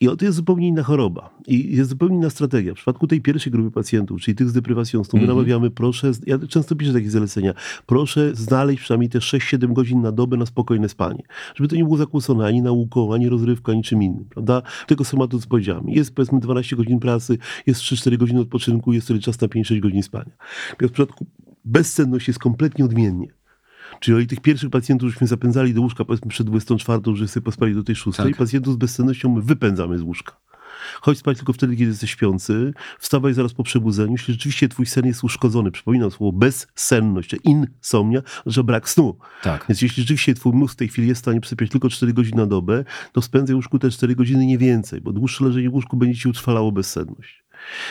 I to jest zupełnie inna choroba. I jest zupełnie inna strategia. W przypadku tej pierwszej grupy pacjentów, czyli tych z deprywacji snu, my mm -hmm. namawiamy, proszę, ja często piszę takie zalecenia, proszę znaleźć przynajmniej te 6-7 godzin na dobę na spokojne spanie. Żeby to nie było zakłócone ani nauką, ani rozrywką, ani czym innym, prawda? Tego samego, co powiedziałem. Jest powiedzmy 12 godzin pracy, jest 3-4 godziny odpoczynku, jest wtedy czas na 5-6 godzin spania. W przypadku bezsenność jest kompletnie odmiennie. Czyli tych pierwszych pacjentów, żeśmy zapędzali do łóżka powiedzmy przed 24, że sobie pospali do tej 6, tak. pacjentów z bezsennością my wypędzamy z łóżka. Chodź spać tylko wtedy, kiedy jesteś śpiący. Wstawaj zaraz po przebudzeniu. Jeśli rzeczywiście twój sen jest uszkodzony, przypominam słowo bezsenność, insomnia, że brak snu. Tak. Więc jeśli rzeczywiście twój mózg w tej chwili jest w stanie przysypiać tylko 4 godziny na dobę, to spędzaj w łóżku te 4 godziny nie więcej, bo dłuższe leżenie w łóżku będzie ci utrwalało bezsenność.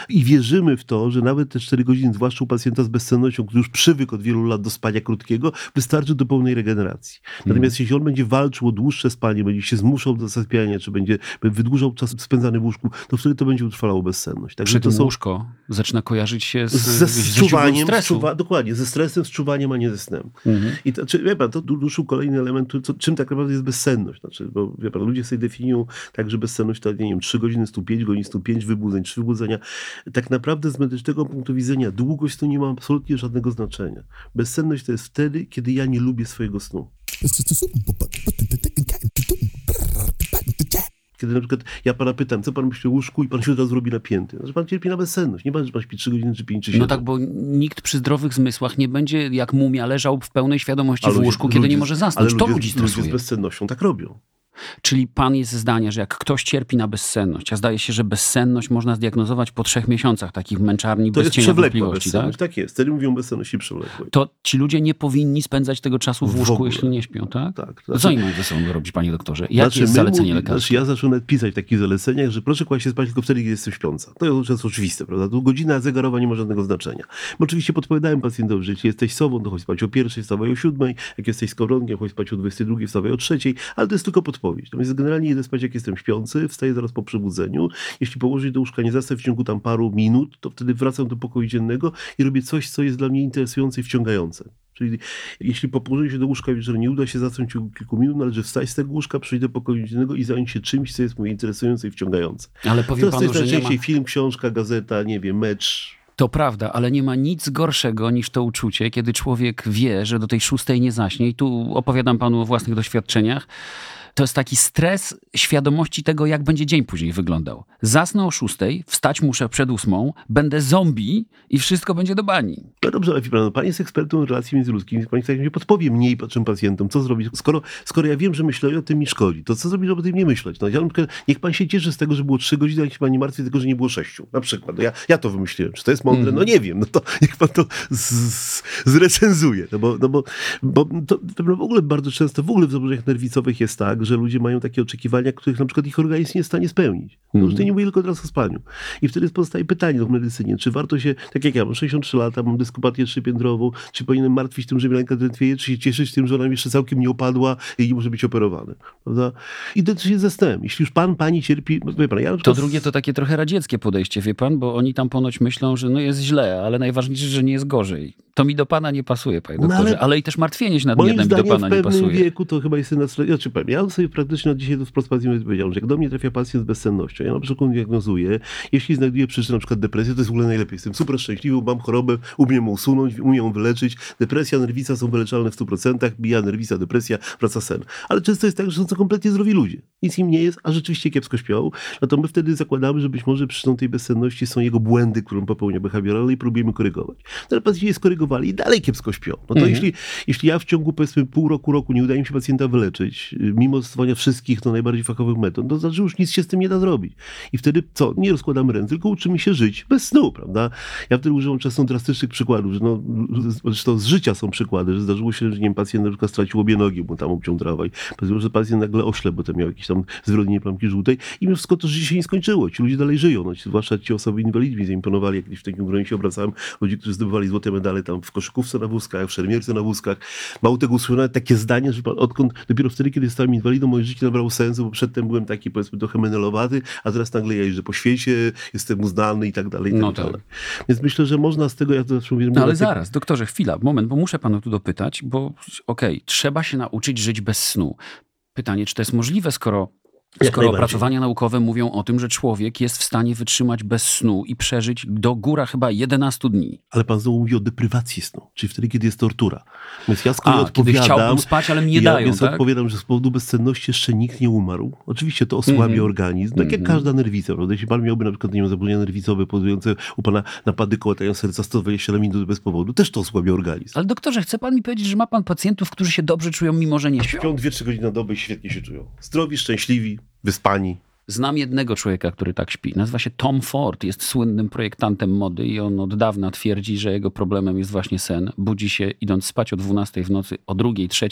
I wierzymy w to, że nawet te 4 godziny, zwłaszcza u pacjenta z bezsennością, który już przywykł od wielu lat do spania krótkiego, wystarczy do pełnej regeneracji. Natomiast hmm. jeśli on będzie walczył o dłuższe spanie, będzie się zmuszał do zasypiania, czy będzie wydłużał czas spędzany w łóżku, to wtedy to będzie utrwalało bezsenność. Także to są... łóżko zaczyna kojarzyć się z, ze zczuwaniem, stresu. dokładnie, ze stresem, z czuwaniem, a nie ze snem. Hmm. I to, czy, wie pan, to duszył kolejny element, to, czym tak naprawdę jest bezsenność. Znaczy, bo wie pan, ludzie sobie definiują tak, że bezsenność to, nie wiem, 3 godziny, 105 godzin, 105 wybudzeń, 3 wybudzenia tak naprawdę z medycznego punktu widzenia długość to nie ma absolutnie żadnego znaczenia. Bezsenność to jest wtedy, kiedy ja nie lubię swojego snu. Kiedy na przykład ja pana pytam, co pan myśli o łóżku i pan się od razu robi napięty. Znaczy pan cierpi na bezsenność. Nie pan, że pan śpi 3 godziny, czy 5, czy 7. No tak, bo nikt przy zdrowych zmysłach nie będzie jak mumia leżał w pełnej świadomości A w ludzie- łóżku, kiedy ludzie- nie może zasnąć. ale to ludzie, ludzi ludzie stresuje. z bezsennością tak robią. Czyli pan jest zdania, że jak ktoś cierpi na bezsenność, a zdaje się, że bezsenność można zdiagnozować po trzech miesiącach takich męczarni To bez jest cienia wątpliwości, tak? bezsenność. Tak? jest. Wtedy mówią o bezsenności przewlekłej. To ci ludzie nie powinni spędzać tego czasu w W łóżku, jeśli nie śpią, tak? Tak. To Co im ze sobą robić, panie doktorze? Jakie Znaczy, jest zalecenie lekarskie? Znaczy, ja zacząłem pisać w takich zaleceniach, że proszę kłaść się spać tylko wtedy, kiedy jestem śpiąca. To już jest oczywiste, prawda? Tu godzina zegarowa nie ma żadnego znaczenia. Bo oczywiście podpowiadałem pacjentom, że jeśli jesteś sobą, to chodź spać o pierwszej, wstawaj o siódmej, jak jesteś skowronkiem, chodź spać o 22, wstawaj o trzeciej, ale to jest tylko podpowiedź. Natomiast generalnie idę spać, jak jestem śpiący, wstaję zaraz po przebudzeniu. Jeśli położyć do łóżka nie zasnę w ciągu tam paru minut, to wtedy wracam do pokoju dziennego i robię coś, co jest dla mnie interesujące i wciągające. Czyli jeśli po położeniu się do łóżka wieczorem nie uda się zasnąć w ciągu kilku minut, należy wstać z tego łóżka, przyjść do pokoju dziennego i zająć się czymś, co jest mnie interesujące i wciągające. Ale powiem Teraz to panu, jest że nie ma... najczęściej film, książka, gazeta, nie wiem, mecz. To prawda, ale nie ma nic gorszego niż to uczucie, kiedy człowiek wie, że do tej szóstej nie zaśnie. I tu opowiadam panu o własnych doświadczeniach. To jest taki stres świadomości tego, jak będzie dzień później wyglądał. Zasnę o szóstej, wstać muszę przed ósmą, będę zombie i wszystko będzie do bani. No dobrze, ale pan, no, pan jest ekspertem relacji międzyludzkich, więc tak mi podpowie mniej patrzym pacjentom, co zrobić. Skoro, skoro ja wiem, że myślenie o tym mi szkodzi, to co zrobić, żeby o tym nie myśleć? No, ja, na przykład, niech pan się cieszy z tego, że było trzy godziny, jak się pan nie martwi, tylko że nie było sześciu. Na przykład. No, ja, ja to wymyśliłem. Czy to jest mądre? No nie wiem. No to niech pan to z, z, zrecenzuje. No bo, no bo, bo to, to w ogóle bardzo często, w ogóle w zaburzeniach nerwicowych jest tak, że ludzie mają takie oczekiwania, których na przykład ich organizm nie jest w stanie spełnić. No, już tutaj nie mówię tylko teraz o spaniu. I wtedy pozostaje pytanie w medycynie, czy warto się, tak jak ja mam 63 lata, mam dyskopatię trzypiętrową, czy powinienem martwić tym, że mi ręka drętwieje, czy się cieszyć tym, że ona jeszcze całkiem nie opadła i nie może być operowana. Prawda? Identycznie ze snem. Jeśli już pan, pani cierpi, no, wie pan, ja To drugie to takie trochę radzieckie podejście, wie pan, bo oni tam ponoć myślą, że no jest źle, ale najważniejsze, że nie jest gorzej. To mi do pana nie pasuje, panie No doktorze, ale- ale... i też martwienie się Moim nadmiernem mi do pana w nie pewnym pasuje. wieku to chyba jest na stronie. Znaczy ja sobie praktycznie od dzisiaj to wprost pacjentom powiedziałem, że jak do mnie trafia pacjent z bezsennością, ja na przykład diagnozuję, jeśli znajduję przyczynę na przykład depresji, to jest w ogóle najlepiej. Jestem super szczęśliwy, mam chorobę, umiem ją usunąć, umiem ją wyleczyć. Depresja, nerwica są wyleczalne w 100%, bija nerwica, depresja, wraca sen. Ale często jest tak, że są to kompletnie zdrowi ludzie. Nic im nie jest, a rzeczywiście kiepsko śpią. No to my wtedy zakładamy, że być może przyczyną tej bezsenności są jego błędy, które on popełnia behawioralne i próbujemy korygować. No ale pacjenci je skorygowali i dalej kiepsko śpią. No to jeśli, jeśli ja w ciągu powiedzmy pół roku, roku nie udaje mi się pacjenta wyleczyć, mimo stosowania wszystkich no, najbardziej fachowych metod, to znaczy że już nic się z tym nie da zrobić. I wtedy co? Nie rozkładamy ręce, tylko uczymy się żyć bez snu, prawda? Ja wtedy używam czasem drastycznych przykładów, że no, zresztą z życia są przykłady, że zdarzyło się, że nie wiem, pacjent na przykład stracił obie nogi, bo tam obciął trawę i powiedział, że pacjent nagle oślep, bo to miał jakieś tam zwolnienie plamki żółtej i wszystko to życie się nie skończyło. Ci ludzie dalej żyją, no, zwłaszcza ci osoby inwalidni zaimponowali, jak w takim gronie się obracałem, ludzi, którzy zdobywali złote medale tam w koszykówce na wózkach, w szermierce na wózkach. Mało tego usłyszałem takie zdanie, że odkąd dopiero wtedy, kiedy stałem inwalidą, moje życie nabrało sensu, bo przedtem byłem taki powiedzmy trochę menelowaty, a teraz nagle ja jeżdżę po świecie, jestem uznany i tak dalej, i tak No tak. dalej. Więc myślę, że można z tego, ja to zawsze mówię, No ale takie- zaraz, doktorze, chwila, moment, bo muszę panu tu dopytać, bo okej, trzeba się nauczyć żyć bez snu. Pytanie, czy to jest możliwe, skoro, skoro opracowania naukowe mówią o tym, że człowiek jest w stanie wytrzymać bez snu i przeżyć do góra chyba 11 dni. Ale pan znowu mówi o deprywacji snu, czyli wtedy, kiedy jest tortura. Więc ja z kolei A, odpowiadam... chciałbym spać, ale mi nie ja dają, więc tak? odpowiadam, że z powodu bezsenności jeszcze nikt nie umarł. Oczywiście to osłabia Mhm. organizm, tak jak Mhm. każda nerwica. Prawda? Jeśli pan miałby na przykład nie wiem, zaburzenia nerwicowe powodujące u pana napady kołatają serca 120 na minut bez powodu, też to osłabia organizm. Ale doktorze, chce pan mi powiedzieć, że ma pan pacjentów, którzy się dobrze czują, mimo że nie śpią? Śpią 2-3 godziny na dobę i świetnie się czują. Zdrowi, szczęśliwi, wyspani. Znam jednego człowieka, który tak śpi. Nazywa się Tom Ford, jest słynnym projektantem mody i on od dawna twierdzi, że jego problemem jest właśnie sen. Budzi się idąc spać o 12 w nocy, o 2, 3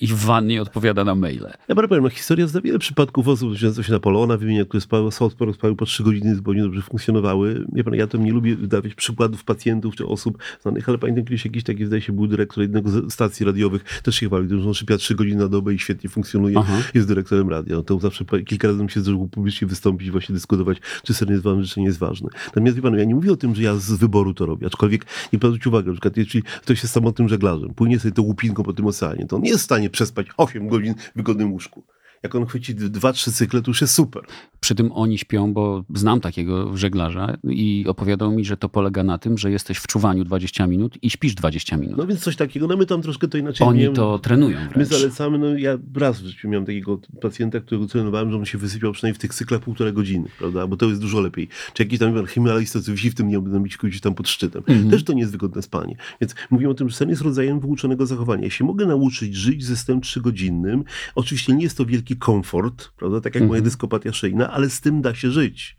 i w wannie odpowiada na maile. Ja bardzo powiem, no, historia zna wiele przypadków osób, wziąłem się Napoleona, wymienia, które spały, Park spały po trzy godziny, zupełnie dobrze funkcjonowały. Wie pan, ja tam nie lubię dawać przykładów pacjentów czy osób znanych, ale pamiętam kiedyś jakiś taki, zdaje się, był dyrektor jednego z stacji radiowych, też się chwalił, że on szybia trzy godziny na dobę i świetnie funkcjonuje, Aha. jest dyrektorem radia. No to zawsze kilka razy mi się zdarzyło publicznie wystąpić, właśnie dyskutować, czy sen jest ważny, czy nie jest ważny. Natomiast wie pan, ja nie mówię o tym, że ja z wyboru to robię, aczkolwiek nie pan zwrócić uwagę, na przykład jeśli ktoś jest samotnym żeglarzem, płynie sobie tą łupinką po tym oceanie, to on nie jest w stanie przespać 8 godzin w wygodnym łóżku. Jak on chwyci dwa, trzy cykle, to już jest super. Przy tym oni śpią, bo znam takiego żeglarza i opowiadał mi, że to polega na tym, że jesteś w czuwaniu 20 minut i śpisz 20 minut. No więc coś takiego, no my tam troszkę to inaczej Oni miałem- to trenują My wręcz. zalecamy, no ja raz w życiu miałem takiego pacjenta, którego trenowałem, że on się wysypiał przynajmniej w tych cyklach półtora godziny, prawda, bo to jest dużo lepiej. Czy jakiś tam chemialista, co wisi w tym nieobdębiku gdzieś tam pod szczytem. Mhm. Też to nie jest wygodne spanie. Więc mówimy o tym, że sen jest rodzajem wyuczonego zachowania. Ja się mogę nauczyć żyć ze snem trzygodzinnym. Oczywiście nie jest to wielki komfort, prawda, tak jak moja Mhm. dyskopatia szyjna, ale z tym da się żyć.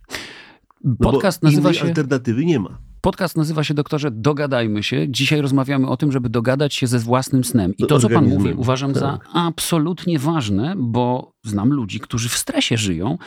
No Podcast bo nazywa się... alternatywy nie ma. Podcast nazywa się doktorze Dogadajmy się. Dzisiaj rozmawiamy o tym, żeby dogadać się ze własnym snem. I No, to, co pan mówi, uważam za tak. absolutnie ważne, bo znam ludzi, którzy w stresie żyją,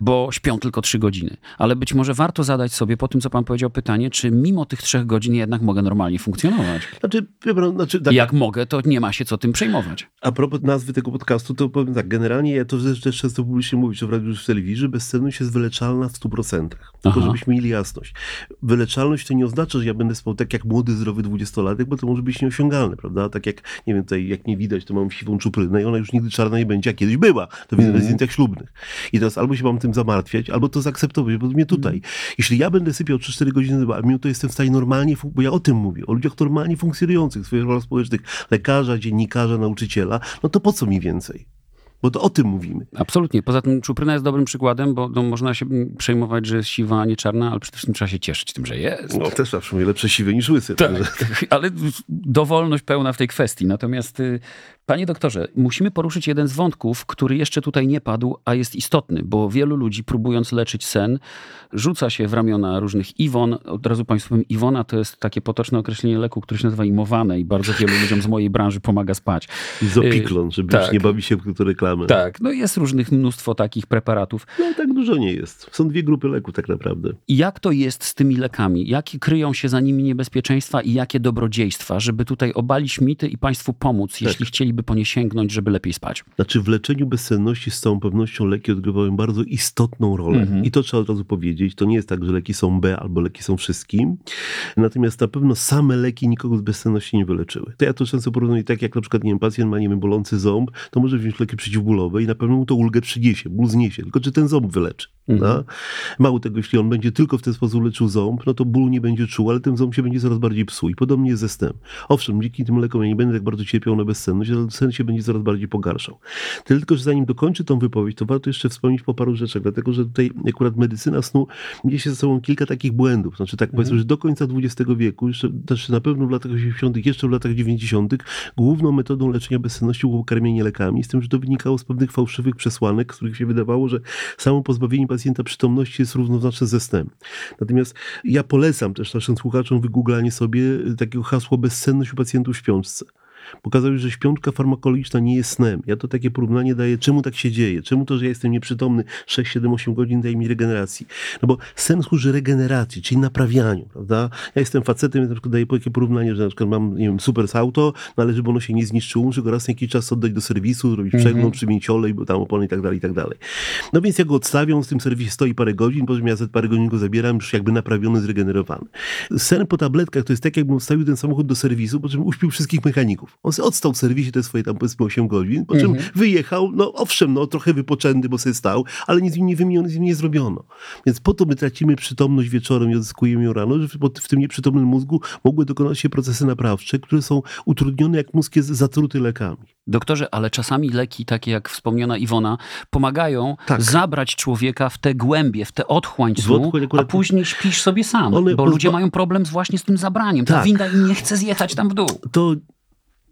bo śpią tylko trzy godziny. Ale być może warto zadać sobie po tym, co pan powiedział, pytanie, czy mimo tych trzech godzin jednak mogę normalnie funkcjonować. Znaczy, znaczy tak, Jak mogę, to nie ma się co tym przejmować. A propos nazwy tego podcastu, to powiem tak, generalnie ja to też, często publicznie mówię, czy w radiu, w telewizji, bezsenność jest wyleczalna w 100%. Tylko Aha. żebyśmy mieli jasność. Wyleczalność to nie oznacza, że ja będę spał tak jak młody, zdrowy dwudziestolatek, bo to może być nieosiągalne, prawda? Tak jak, nie wiem, tutaj jak nie widać, to mam siwą czuprynę i ona już nigdy czarna nie będzie, jak kiedyś była. To widzę na zdjęciach ślubnych. I teraz albo się mam tym zamartwiać, albo to zaakceptować, bo mnie tutaj. Jeśli ja będę sypiał 3-4 godziny, a mimo to jestem w stanie normalnie, bo ja o tym mówię, o ludziach normalnie funkcjonujących w swoich rolach społecznych, lekarza, dziennikarza, nauczyciela, no to po co mi więcej? Bo to o tym mówimy. Absolutnie. Poza tym czupryna jest dobrym przykładem, bo no, można się mm, przejmować, że jest siwa, a nie czarna, ale przede wszystkim trzeba się cieszyć tym, że jest. No też zawsze mówię, lepsze siwe niż łysy. także- Tak, ale dowolność pełna w tej kwestii. Natomiast, y, panie doktorze, musimy poruszyć jeden z wątków, który jeszcze tutaj nie padł, a jest istotny, bo wielu ludzi, próbując leczyć sen, rzuca się w ramiona różnych Iwon. Od razu państwu powiem, Iwona to jest takie potoczne określenie leku, który się nazywa imowane i bardzo wielu ludziom z mojej branży pomaga spać. Zopiklon, żeby tak. już nie bawić się w reklamy. Tak, no jest różnych mnóstwo takich preparatów. No tak dużo nie jest. Są dwie grupy leków tak naprawdę. Jak to jest z tymi lekami? Jakie kryją się za nimi niebezpieczeństwa i jakie dobrodziejstwa, żeby tutaj obalić mity i Państwu pomóc, Tak. jeśli chcieliby po nie sięgnąć, żeby lepiej spać? Znaczy w leczeniu bezsenności z całą pewnością leki odgrywają bardzo istotną rolę. Mhm. I to trzeba od razu powiedzieć. To nie jest tak, że leki są B albo leki są wszystkim. Natomiast na pewno same leki nikogo z bezsenności nie wyleczyły. To ja to często porównuję tak, jak na przykład nie wiem, pacjent ma nie wiem, bolący ząb, to może wziąć leki przeciwbólowe i na pewno mu to ulgę przyniesie, ból zniesie. Tylko czy ten ząb wyleczy? Mhm. No? Mało tego, jeśli on będzie tylko w ten sposób leczył ząb, no to ból nie będzie czuł, ale ten ząb się będzie coraz bardziej psuł. I podobnie jest ze snem. Owszem, dzięki tym lekom ja nie będę tak bardzo cierpiał na bezsenność, ale sen się będzie coraz bardziej pogarszał. Tylko, że zanim dokończę tą wypowiedź, to warto jeszcze wspomnieć po paru rzeczach, dlatego, że tutaj akurat medycyna snu niesie ze sobą kilka takich błędów. Znaczy tak powiedzmy, że do końca XX wieku, jeszcze, też na pewno w latach 80., jeszcze w latach 90., główną metodą leczenia bezsenności było karmienie lekami, z tym, że to wynikało z pewnych fałszywych przesłanek, z których się wydawało, że samo pozbawienie pacjenta przytomności jest równoznaczne ze snem. Natomiast ja polecam też naszym słuchaczom wygooglanie sobie takiego hasła bezsenność u pacjentów w śpiączce. Pokazał, że śpiączka farmakologiczna nie jest snem. Ja to takie porównanie daję, czemu tak się dzieje? Czemu to, że ja jestem nieprzytomny 6, 7, 8 godzin daje mi regeneracji? No bo sen służy regeneracji, czyli naprawianiu, prawda? Ja jestem facetem, ja na przykład daję takie porównanie, że na przykład mam, nie wiem, super z auto, no ale żeby ono się nie zniszczyło, muszę go raz na jakiś czas oddać do serwisu, zrobić przegląd, przymienić olej, bo tam opony i tak dalej, i tak dalej. No więc ja go odstawiam, w tym serwisie stoi parę godzin, potem ja za parę godzin go zabieram, już jakby naprawiony, zregenerowany. Sen po tabletkach to jest tak, jakbym wstawił ten samochód do serwisu, po czym uśpił wszystkich mechaników. On sobie odstał w serwisie te swoje tam powiedzmy 8 godzin, po czym wyjechał, no owszem, no trochę wypoczęty, bo sobie stał, ale nic z nim nie wymieniono, nic z nim nie zrobiono. Więc po to my tracimy przytomność wieczorem i odzyskujemy ją rano, że w- tym nieprzytomnym mózgu mogły dokonać się procesy naprawcze, które są utrudnione, jak mózg jest zatruty lekami. Doktorze, ale czasami leki, takie jak wspomniana Iwona, pomagają Tak. zabrać człowieka w te głębie, w te otchłań snu, a później śpisz sobie sam, bo ludzie mają problem właśnie z tym zabraniem. Ta Tak. winda im nie chce zjechać tam w dół. to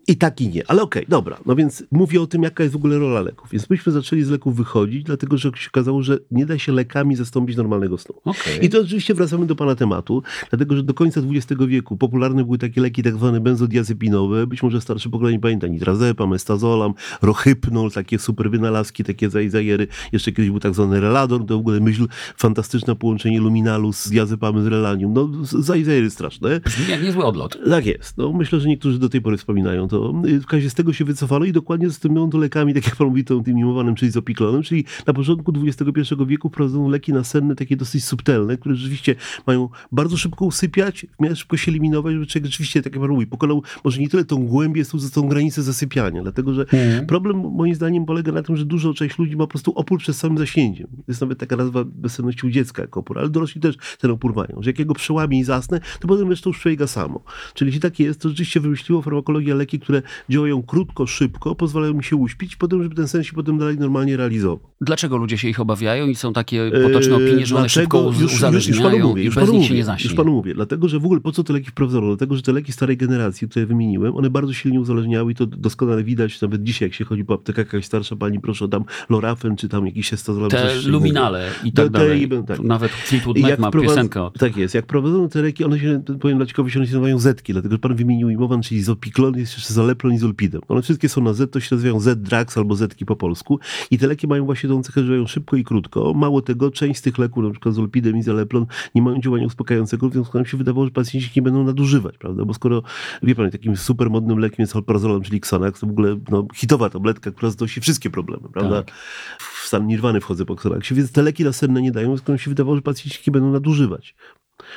i tak i nie. Ale okej, dobra. No więc mówię o tym, jaka jest w ogóle rola leków. Więc myśmy zaczęli z leków wychodzić, dlatego że się okazało, że nie da się lekami zastąpić normalnego snu. Okej. I to oczywiście wracamy do pana tematu, dlatego że do końca XX wieku popularne były takie leki tak zwane benzodiazepinowe, być może starsze pokolenie pamięta nitrazepam, mestazolam, rohypnol, takie super wynalazki, takie zajzajery. Jeszcze kiedyś był tak zwany relador, to w ogóle myśl fantastyczne połączenie luminalu z diazepamem z relanium. No zajzajery straszne. Brzmi jak niezły odlot. Tak jest. No, myślę, że niektórzy do tej pory wspominają to to. W każdym razie z tego się wycofano i dokładnie zastąpiono to lekami, tak jak pan mówi, tą, tym imowanym, czyli zopiklonem, czyli na początku XXI wieku wprowadzono leki nasenne, takie dosyć subtelne, które rzeczywiście mają bardzo szybko usypiać, w miarę szybko się eliminować, żeby człowiek rzeczywiście, tak jak pan mówi, pokonał może nie tyle tą głębię, co tą granicę zasypiania, dlatego że mhm. problem moim zdaniem polega na tym, że dużo część ludzi ma po prostu opór przed samym zaśnięciem. Jest nawet taka nazwa bezsenności u dziecka jako opór, ale dorośli też ten opór mają, że jak jego przełamie i zasnę, to potem jeszcze już przebiega samo. Czyli jeśli tak jest, to rzeczywiście wymyśliło farmakologia leki, które działają krótko, szybko, pozwalają mi się uśpić, potem, żeby ten sen się potem dalej normalnie realizował. Dlaczego ludzie się ich obawiają i są takie potoczne opinie, że one szybko już, uzależniają już, już panu mówię, już nich się nie zaśnie? Już panu mówię, dlatego, że w ogóle po co te leki wprowadzono? Dlatego, że te leki starej generacji, które wymieniłem, one bardzo silnie uzależniały i to doskonale widać nawet dzisiaj, jak się chodzi po aptekach, jakaś starsza pani, proszę, tam Lorafen, czy tam jakiś estazolem. Te luminale i tak te, dalej. Te, tak. Nawet Fleetwood Mac ma piosenkę. Tak jest. Jak prowadzono te leki, one się, powiem one się nazywają Zetki, dlatego, że pan wymienił imowan, czyli Zopiklon, jest jeszcze Zalepron i Zolpidem. One wszystkie są na Z, to się nazywają Z-Drax albo Zetki po polsku i te leki mają właśnie tą cechę, że działają szybko i krótko. Mało tego, część z tych leków, na przykład Zolpidem i Zaleplon, nie mają działania uspokajającego, w związku z tym się wydawało, że pacjenci nie będą nadużywać, prawda? Bo skoro, wie pan, takim super modnym lekiem jest alprazolam, czyli Xanax, to w ogóle no, hitowa tabletka, która znosi wszystkie problemy, prawda? Tak. W stan nirwany wchodzę po Xanaxie, więc te leki nasenne nie dają, skoro się wydawało, że pacjenci będą nadużywać.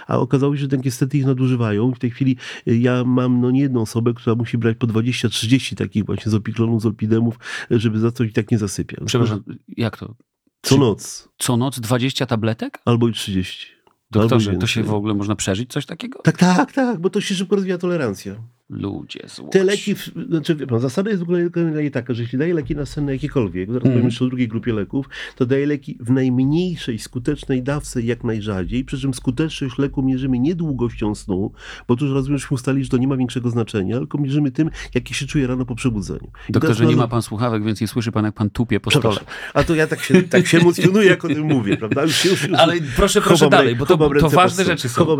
A okazało się, że niestety ich nadużywają. W tej chwili y, ja mam no nie jedną osobę, która musi brać po 20-30 takich właśnie zopiklonów, zolpidemów, żeby zacząć i tak nie zasypia. Przepraszam, jak to? Co noc. Co noc 20 tabletek? Albo i 30. Doktorze, to się w ogóle można przeżyć coś takiego? Tak, tak, tak, bo to się szybko rozwija tolerancja. Ludzie złoci. Te leki, znaczy wie pan, zasada jest w ogóle taka, że jeśli daje leki na sen jakiekolwiek, zaraz mm. powiem jeszcze o drugiej grupie leków, to daje leki w najmniejszej skutecznej dawce jak najrzadziej, przy czym skuteczność leku mierzymy nie długością snu, bo tu już rozumiem, że ustali, że to nie ma większego znaczenia, tylko mierzymy tym, jakie się czuje rano po przebudzeniu. Doktorze, nie ma pan słuchawek, więc nie słyszy pan, jak pan tupie po stole. A to ja tak się, tak się emocjonuję, jak o tym mówię, prawda? Już, już, już, Ale proszę, proszę dalej, bo to, to ważne rzeczy są.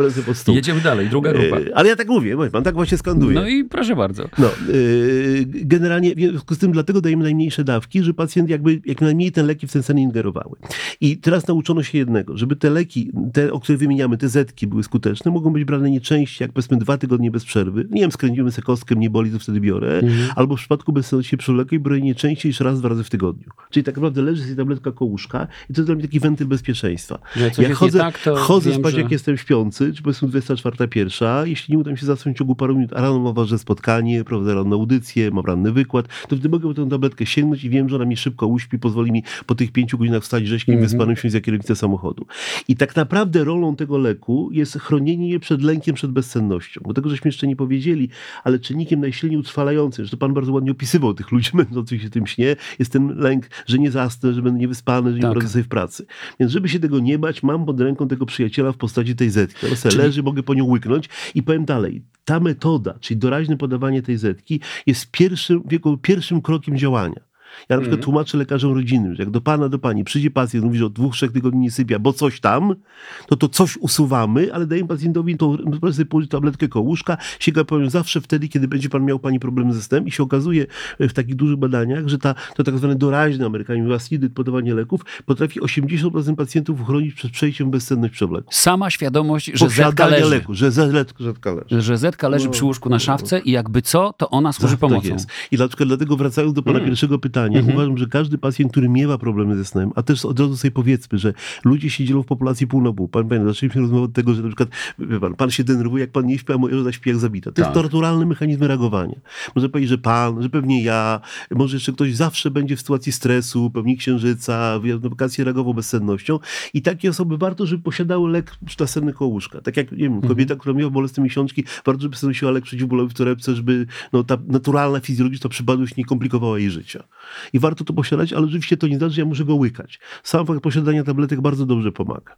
Jedziemy dalej, druga grupa. E, ale ja tak mówię, pan tak właśnie skanduje. No i proszę bardzo. No, yy, generalnie w związku z tym dlatego dajemy najmniejsze dawki, że pacjent jakby jak najmniej te leki w ten sen ingerowały. I teraz nauczono się jednego, żeby te leki, te, o których wymieniamy, te zetki były skuteczne, mogą być brane nie częściej, jak powiedzmy dwa tygodnie bez przerwy. Nie wiem, skręcimy sobie kostkę, mnie boli, to wtedy biorę. Mhm. Albo w przypadku bezsenności przewlekłej biorę nie częściej niż raz, dwa razy w tygodniu. Czyli tak naprawdę leży sobie tabletka koło łóżka i to jest dla mnie taki wentyl bezpieczeństwa. jak chodzę, tak, chodzę wiem, spać, że... jak jestem śpiący, czy powiedzmy 24, pierwsza, jeśli nie uda mi się zasnąć w ciągu paru minut, a rano ważne spotkanie, prowadzę ranną audycję, mam ranny wykład, to wtedy mogę tę tabletkę sięgnąć i wiem, że ona mi szybko uśpi, pozwoli mi po tych pięciu godzinach wstać rzeźkim mm -hmm. wyspanym się z kierownicę samochodu. I tak naprawdę rolą tego leku jest chronienie je przed lękiem, przed bezsennością. Bo tego żeśmy jeszcze nie powiedzieli, ale czynnikiem najsilniej utrwalającym, że to pan bardzo ładnie opisywał tych ludzi męczących się tym śnie, jest ten lęk, że nie zasnę, że będę niewyspany, że nie tak. poradzę sobie w pracy. Więc żeby się tego nie bać, mam pod ręką tego przyjaciela w postaci tej zetki. Ona leży, mogę po nią łyknąć i powiem dalej ta metoda, czyli doraźne podawanie tej zetki, jest pierwszym, pierwszym krokiem działania. Ja na przykład mm. tłumaczę lekarzom rodzinnym, że jak do pana, do pani przyjdzie pacjent, mówi, że od dwóch, trzech tygodni nie sypia, bo coś tam, to to coś usuwamy, ale dajemy pacjentowi tą, położyć tabletkę koło łóżka, sięga po nią zawsze wtedy, kiedy będzie pan miał pani problem ze snem i się okazuje w takich dużych badaniach, że ta, to tak zwane doraźne, Amerykanie mówią podawanie leków, potrafi 80% pacjentów uchronić przed przejściem bezsenność przewleku. Sama świadomość, że zetka leży. leku, że zetka leży. Że zetka leży no, przy łóżku na szafce i jakby co, to ona służy tak, pomocą. Tak. I dlatego, dlatego wracając do pana mm. pierwszego pytania, pytanie. Mhm. Uważam, że każdy pacjent, który miewa problemy ze snem, a też od razu sobie powiedzmy, że ludzie się dzielą w populacji pół na pół. Pan pamięta, zaczęliśmy rozmowę od tego, że na przykład pan, pan się denerwuje, jak pan nie śpi, a moja żona śpi jak zabita. To tak. jest naturalny mechanizm reagowania. Może powiedzieć, że pan, że pewnie ja, może jeszcze ktoś zawsze będzie w sytuacji stresu, pełni księżyca, w wakacje reagował bezsennością i takie osoby warto, żeby posiadały lek nasenny koło łóżka. Tak jak, nie wiem, kobieta, mhm. która miała bolesne miesiączki, warto, żeby sobie nosiła lek przeciwbólowy w torebce, żeby no, ta naturalna fizjologiczna przypadłość nie komplikowała jej życia. I warto to posiadać, ale oczywiście to nie znaczy, że ja muszę go łykać. Sam fakt posiadania tabletek bardzo dobrze pomaga.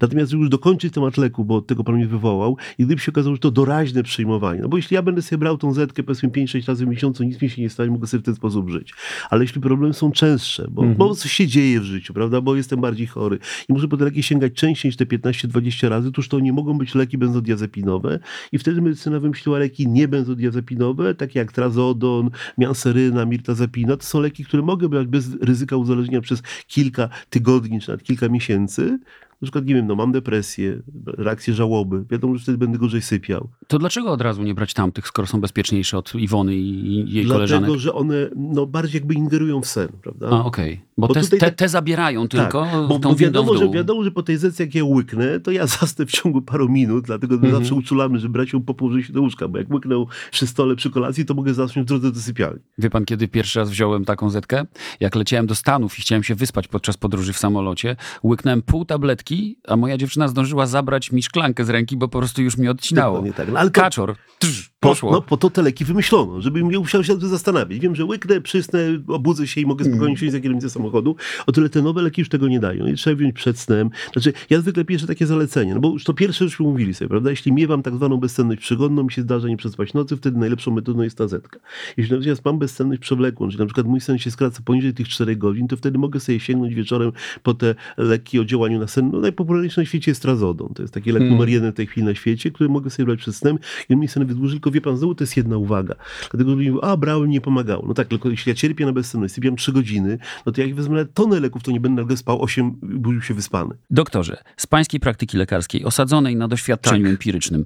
Natomiast już dokończyć temat leku, bo tego pan mnie wywołał, i gdyby się okazało, że to doraźne przyjmowanie, no bo jeśli ja będę sobie brał tą zetkę powiedzmy 5-6 razy w miesiącu, nic mi się nie stanie, mogę sobie w ten sposób żyć. Ale jeśli problemy są częstsze, bo, mhm. bo coś się dzieje w życiu, prawda, bo jestem bardziej chory i muszę po te leki sięgać częściej niż te 15-20 razy, to już to nie mogą być leki benzodiazepinowe i wtedy medycyna wymyśliła leki niebenzodiazepinowe, takie jak trazodon, mianseryna, mirtazapina, to są leki, które mogę brać bez ryzyka uzależnienia przez kilka tygodni czy nawet kilka miesięcy, Na przykład, nie wiem, no mam depresję, reakcję żałoby, wiadomo, że wtedy będę gorzej sypiał. To dlaczego od razu nie brać tamtych, skoro są bezpieczniejsze od Iwony i jej Dlatego, koleżanek? że one no, bardziej jakby ingerują w sen, prawda? A, okej. Bo, Bo te, tutaj te, tak- te zabierają tylko tak, bo, bo wiadomo, że, wiadomo, że po tej sesji jak ja łyknę, to ja zasnę w ciągu paru minut, dlatego my Mhm. zawsze uczulamy, że brać ją po położeniu się do łóżka, bo jak łyknę przy stole, przy kolacji, to mogę zasnąć w drodze do sypialni. Wie pan, kiedy pierwszy raz wziąłem taką zetkę? Jak leciałem do Stanów i chciałem się wyspać podczas podróży w samolocie, łyknąłem pół tabletki, a moja dziewczyna zdążyła zabrać mi szklankę z ręki, bo po prostu już mi odcinało. Dokładnie tak. No, ale to- Kaczor. Trz, Po, poszło. no, po to te leki wymyślono, żebym nie musiał się zastanawiać. Wiem, że łyknę, przysnę, obudzę się i mogę Mm. spokojnie siedzieć za kierownicą samochodu. O tyle te nowe leki już tego nie dają. I trzeba wziąć przed snem. Znaczy, ja zwykle piszę takie zalecenie, no bo już to pierwsze już mówili sobie, prawda? Jeśli miewam tak zwaną bezsenność przygodną, mi się zdarza nie przespać nocy, wtedy najlepszą metodą jest ta zetka. Jeśli natomiast mam bezsenność przewlekłą, czyli na przykład mój sen się skraca poniżej tych 4 godzin, to wtedy mogę sobie sięgnąć wieczorem po te leki o działaniu na sen. No, najpopularniejszy na świecie jest trazodon. To jest taki lek Hmm. numer jeden w tej chwili na świecie, który mogę sobie brać przed snem i on mi sen wydłuży. Tylko wie pan, znowu to jest jedna uwaga. Dlatego mówią, a brałem, nie pomagało. No tak, tylko jeśli ja cierpię na bezsenność, sypiam 3 godziny, no to jak wezmę tonę leków, to nie będę nagle spał 8, budził się wyspany. Doktorze, z pańskiej praktyki lekarskiej, osadzonej na doświadczeniu Tak. empirycznym,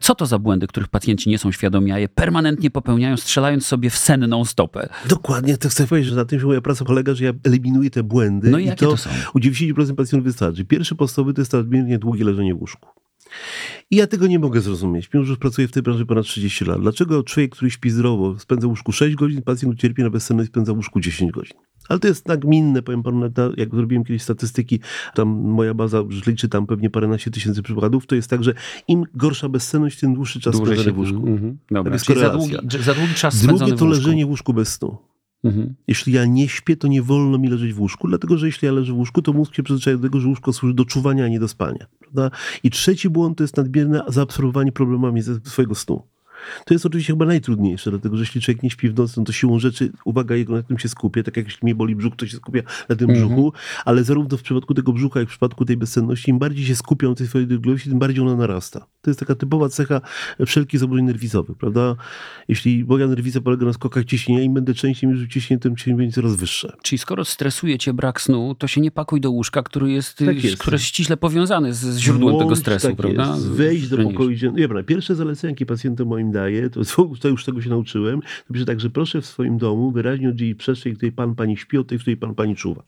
co to za błędy, których pacjenci nie są świadomi, a je permanentnie popełniają, strzelając sobie w senną stopę? Dokładnie, to chcę powiedzieć, że na tym się moja praca polega, że ja eliminuję te błędy. No i i jakie to są? U 90% pacjentów wystarczy. Pierwszy podstawowy to jest nadmiernie długie leżenie w łóżku. I ja tego nie mogę zrozumieć, mimo że już pracuję w tej branży ponad 30 lat. Dlaczego człowiek, który śpi zdrowo, spędza w łóżku 6 godzin, pacjent, cierpi na bezsenność, spędza w łóżku 10 godzin? Ale to jest nagminne, powiem panu, jak zrobiłem kiedyś statystyki, tam moja baza liczy tam pewnie paręnaście tysięcy przypadków, to jest tak, że im gorsza bezsenność, tym dłuższy czas spędzony w łóżku. Mhm. Dobra, jest czyli za długi, za długi czas Drugie to leżenie w łóżku bez snu. Mhm. Jeśli ja nie śpię, to nie wolno mi leżeć w łóżku, dlatego że jeśli ja leżę w łóżku, to mózg się przyzwyczaja do tego, że łóżko służy do czuwania, a nie do spania. Prawda? I trzeci błąd to jest nadmierne zaabsorbowanie problemami ze swojego snu. To jest oczywiście chyba najtrudniejsze, dlatego że jeśli człowiek nie śpi w nocy, no to siłą rzeczy uwaga jego na tym się skupia. Tak jak jeśli mnie boli brzuch, to się skupia na tym Mhm. brzuchu, ale zarówno w przypadku tego brzucha, jak w przypadku tej bezsenności, im bardziej się skupią na tej swojej dolegliwości, tym bardziej ona narasta. To jest taka typowa cecha wszelkich zaburzeń nerwizowych, prawda? Jeśli moja nerwica polega na skokach ciśnienia, im będę częściej mierzył ciśnienie, tym ciśnienie będzie coraz wyższe. Czyli skoro stresuje cię brak snu, to się nie pakuj do łóżka, który jest, Tak jest. które jest ściśle powiązany z, z źródłem tego Włącz, stresu, tak prawda? Jest, wejść do pokoju dziennego. Pierwsze zalecenie, jakie pacjentom moim daję, to, to już tego się nauczyłem, to pisze tak, że proszę w swoim domu wyraźnie oddzielić przestrzeń, w której pan, pani śpi, od tej, w której pan, pani czuwa.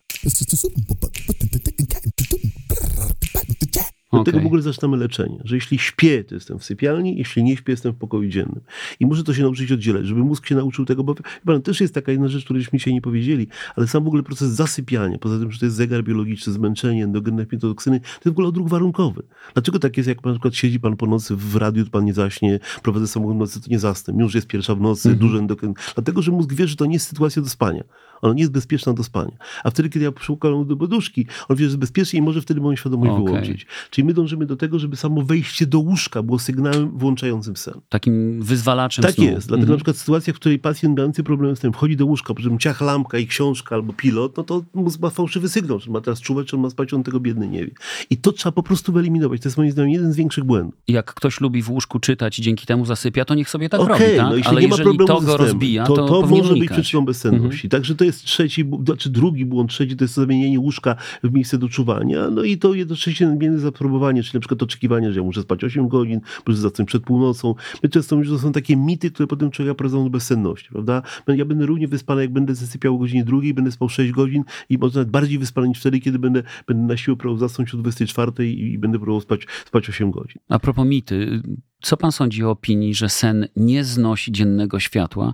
Od tego Okej. w ogóle zaczynamy leczenie, że jeśli śpię, to jestem w sypialni, jeśli nie śpię, jestem w pokoju dziennym. I muszę to się nauczyć oddzielać, żeby mózg się nauczył tego, bo pan, też jest taka jedna rzecz, której mi dzisiaj nie powiedzieli, ale sam w ogóle proces zasypiania, poza tym, że to jest zegar biologiczny, zmęczenie, endogenne pitooksyny, to jest w ogóle odruch warunkowy. Dlaczego tak jest, jak na przykład siedzi pan po nocy w radiu, to pan nie zaśnie, prowadzę samochód w nocy, to nie zasnę, mimo że jest pierwsza w nocy, duży endokrin. Dlatego, że mózg wie, że to nie jest sytuacja do spania. Ona nie jest bezpieczna do spania. A wtedy, kiedy ja przykładam do poduszki, on wie, że jest bezpiecznie i może wtedy moją świadomość Okej. wyłączyć. Czyli my dążymy do tego, żeby samo wejście do łóżka było sygnałem włączającym sen. Takim wyzwalaczem Tak snu. jest. Dlatego Mhm. na przykład sytuacja, w której pacjent mający problem z tym wchodzi do łóżka, po czym ciach lampka i książka albo pilot, no to mózg ma fałszywy sygnał, czy ma teraz czuwać, czy on ma spać, on tego biedny nie wie. I to trzeba po prostu wyeliminować. To jest moim zdaniem jeden z większych błędów. Jak ktoś lubi w łóżku czytać i dzięki temu zasypia, to niech sobie tak Okej, robi, tak? no jeśli Ale nie ma problemu to go rozbija, to, to, to może być unikać. Mhm. przyczyną bezsenności. Także to jest trzeci, znaczy drugi błąd, trzeci to jest zamienienie łóżka w miejsce do czuwania, no i to jednocześnie nadmierne zaprobowanie, czyli na przykład oczekiwanie, że ja muszę spać 8 godzin, muszę zasnąć przed północą. My często mówimy, że to są takie mity, które potem człowieka prowadzą do bezsenności, prawda? Ja będę równie wyspany, jak będę zasypiał o godzinie drugiej, będę spał 6 godzin i może nawet bardziej wyspany niż wtedy, kiedy będę, będę na siłę próbował zasnąć o 24 i, i będę próbował spać, spać 8 godzin. A propos mity, co pan sądzi o opinii, że sen nie znosi dziennego światła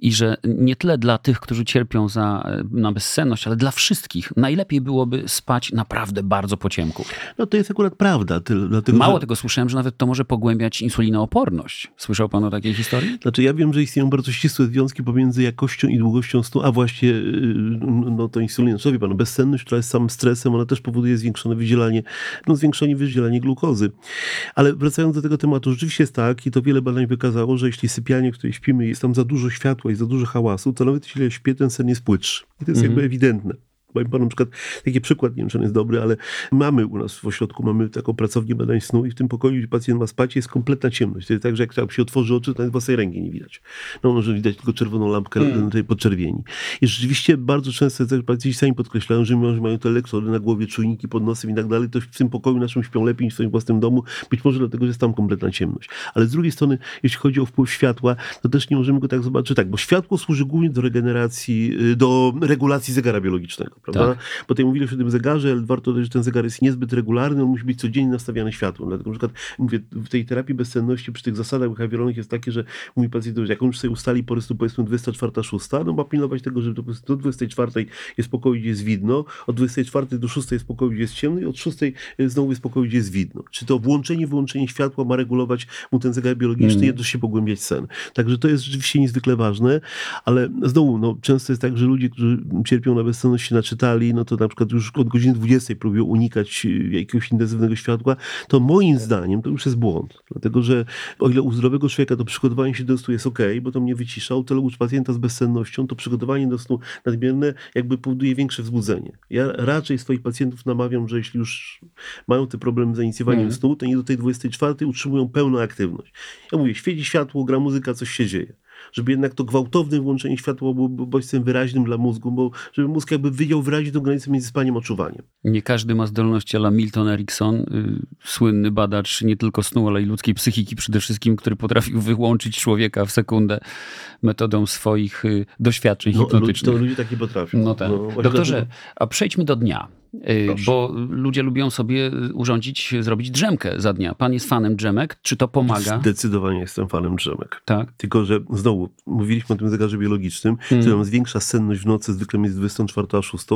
i że nie tyle dla tych, którzy cierpią za, na bezsenność, ale dla wszystkich najlepiej byłoby spać naprawdę bardzo po ciemku? No to jest akurat prawda. Dlatego, Mało że... tego słyszałem, że nawet to może pogłębiać insulinooporność. Słyszał pan o takiej historii? Znaczy ja wiem, że istnieją bardzo ścisłe związki pomiędzy jakością i długością snu, a właśnie yy, no to insulina. Co wie pan, bezsenność, która jest samym stresem, ona też powoduje zwiększone wydzielanie, no zwiększenie wydzielanie glukozy. Ale wracając do tego tematu, rzeczywiście jest tak i to wiele badań wykazało, że jeśli sypialnie, w której śpimy jest tam za dużo światła i za dużo hałasu, to nawet jeśli śpię, ten sen jest płytszy. I to jest Mhm. jakby ewidentne. Powiem panu na przykład taki przykład, nie wiem, czy on jest dobry, ale mamy u nas w ośrodku, mamy taką pracownię badań snu i w tym pokoju, gdzie pacjent ma spać, jest kompletna ciemność. To jest tak, że jak się otworzy oczy, to nawet własnej ręki nie widać. No może widać tylko czerwoną lampkę hmm. tej podczerwieni. I rzeczywiście bardzo często pacjenci sami podkreślają, że mimo, że mają te elektrody na głowie, czujniki pod nosem i tak dalej, to w tym pokoju naszym śpią lepiej niż w swoim własnym domu. Być może dlatego, że jest tam kompletna ciemność. Ale z drugiej strony, jeśli chodzi o wpływ światła, to też nie możemy go tak zobaczyć. Tak, bo światło służy głównie do regeneracji, y, do regulacji zegara biologicznego, prawda? Tak. Bo tutaj mówiliśmy o tym zegarze, ale warto dodać, że ten zegar jest niezbyt regularny, on musi być codziennie nastawiany światłem. Dlatego na przykład mówię, w tej terapii bezsenności przy tych zasadach behawioralnych jest takie, że mój pacjent, jak on już sobie ustali po prostu powiedzmy 24, 6, no ma pilnować tego, że do 24 jest pokoju, gdzie jest widno, od 24 do 6 jest pokoju, gdzie jest ciemno i od 6 znowu jest pokoju, gdzie jest widno. Czy to włączenie, wyłączenie światła ma regulować mu ten zegar biologiczny, mm. się pogłębiać sen. Także to jest rzeczywiście niezwykle ważne, ale znowu, no, często jest tak, że ludzie, którzy cierpią na bezsenność się naczytali, no to na przykład już od godziny 20 próbują unikać y, jakiegoś intensywnego światła, to moim zdaniem to już jest błąd. Dlatego, że o ile u zdrowego człowieka to przygotowanie się do snu jest ok, bo to mnie wycisza, u tyle u pacjenta z bezsennością to przygotowanie do snu nadmierne jakby powoduje większe wzbudzenie. Ja raczej swoich pacjentów namawiam, że jeśli już mają te problemy z inicjowaniem mm. snu, to nie do tej 24 utrzymują pełną aktywność. Ja mówię, świeci światło, gra muzyka, coś się dzieje żeby jednak to gwałtowne włączenie światła było bodźcem wyraźnym dla mózgu, bo żeby mózg jakby wyjął wyraźnie tę granicę między spaniem a czuwaniem. Nie każdy ma zdolności ale Milton Erickson, y, słynny badacz nie tylko snu, ale i ludzkiej psychiki przede wszystkim, który potrafił wyłączyć człowieka w sekundę metodą swoich y, doświadczeń no, hipnotycznych. To ludzie takie potrafią. No tak. No, Doktorze, dlatego... a przejdźmy do dnia. Y, Proszę. Bo ludzie lubią sobie urządzić, zrobić drzemkę za dnia. Pan jest fanem drzemek? Czy to pomaga? Zdecydowanie jestem fanem drzemek. Tak. Tylko, że znowu, mówiliśmy o tym zegarze biologicznym, hmm. który nam zwiększa senność w nocy zwykle między 24 a 6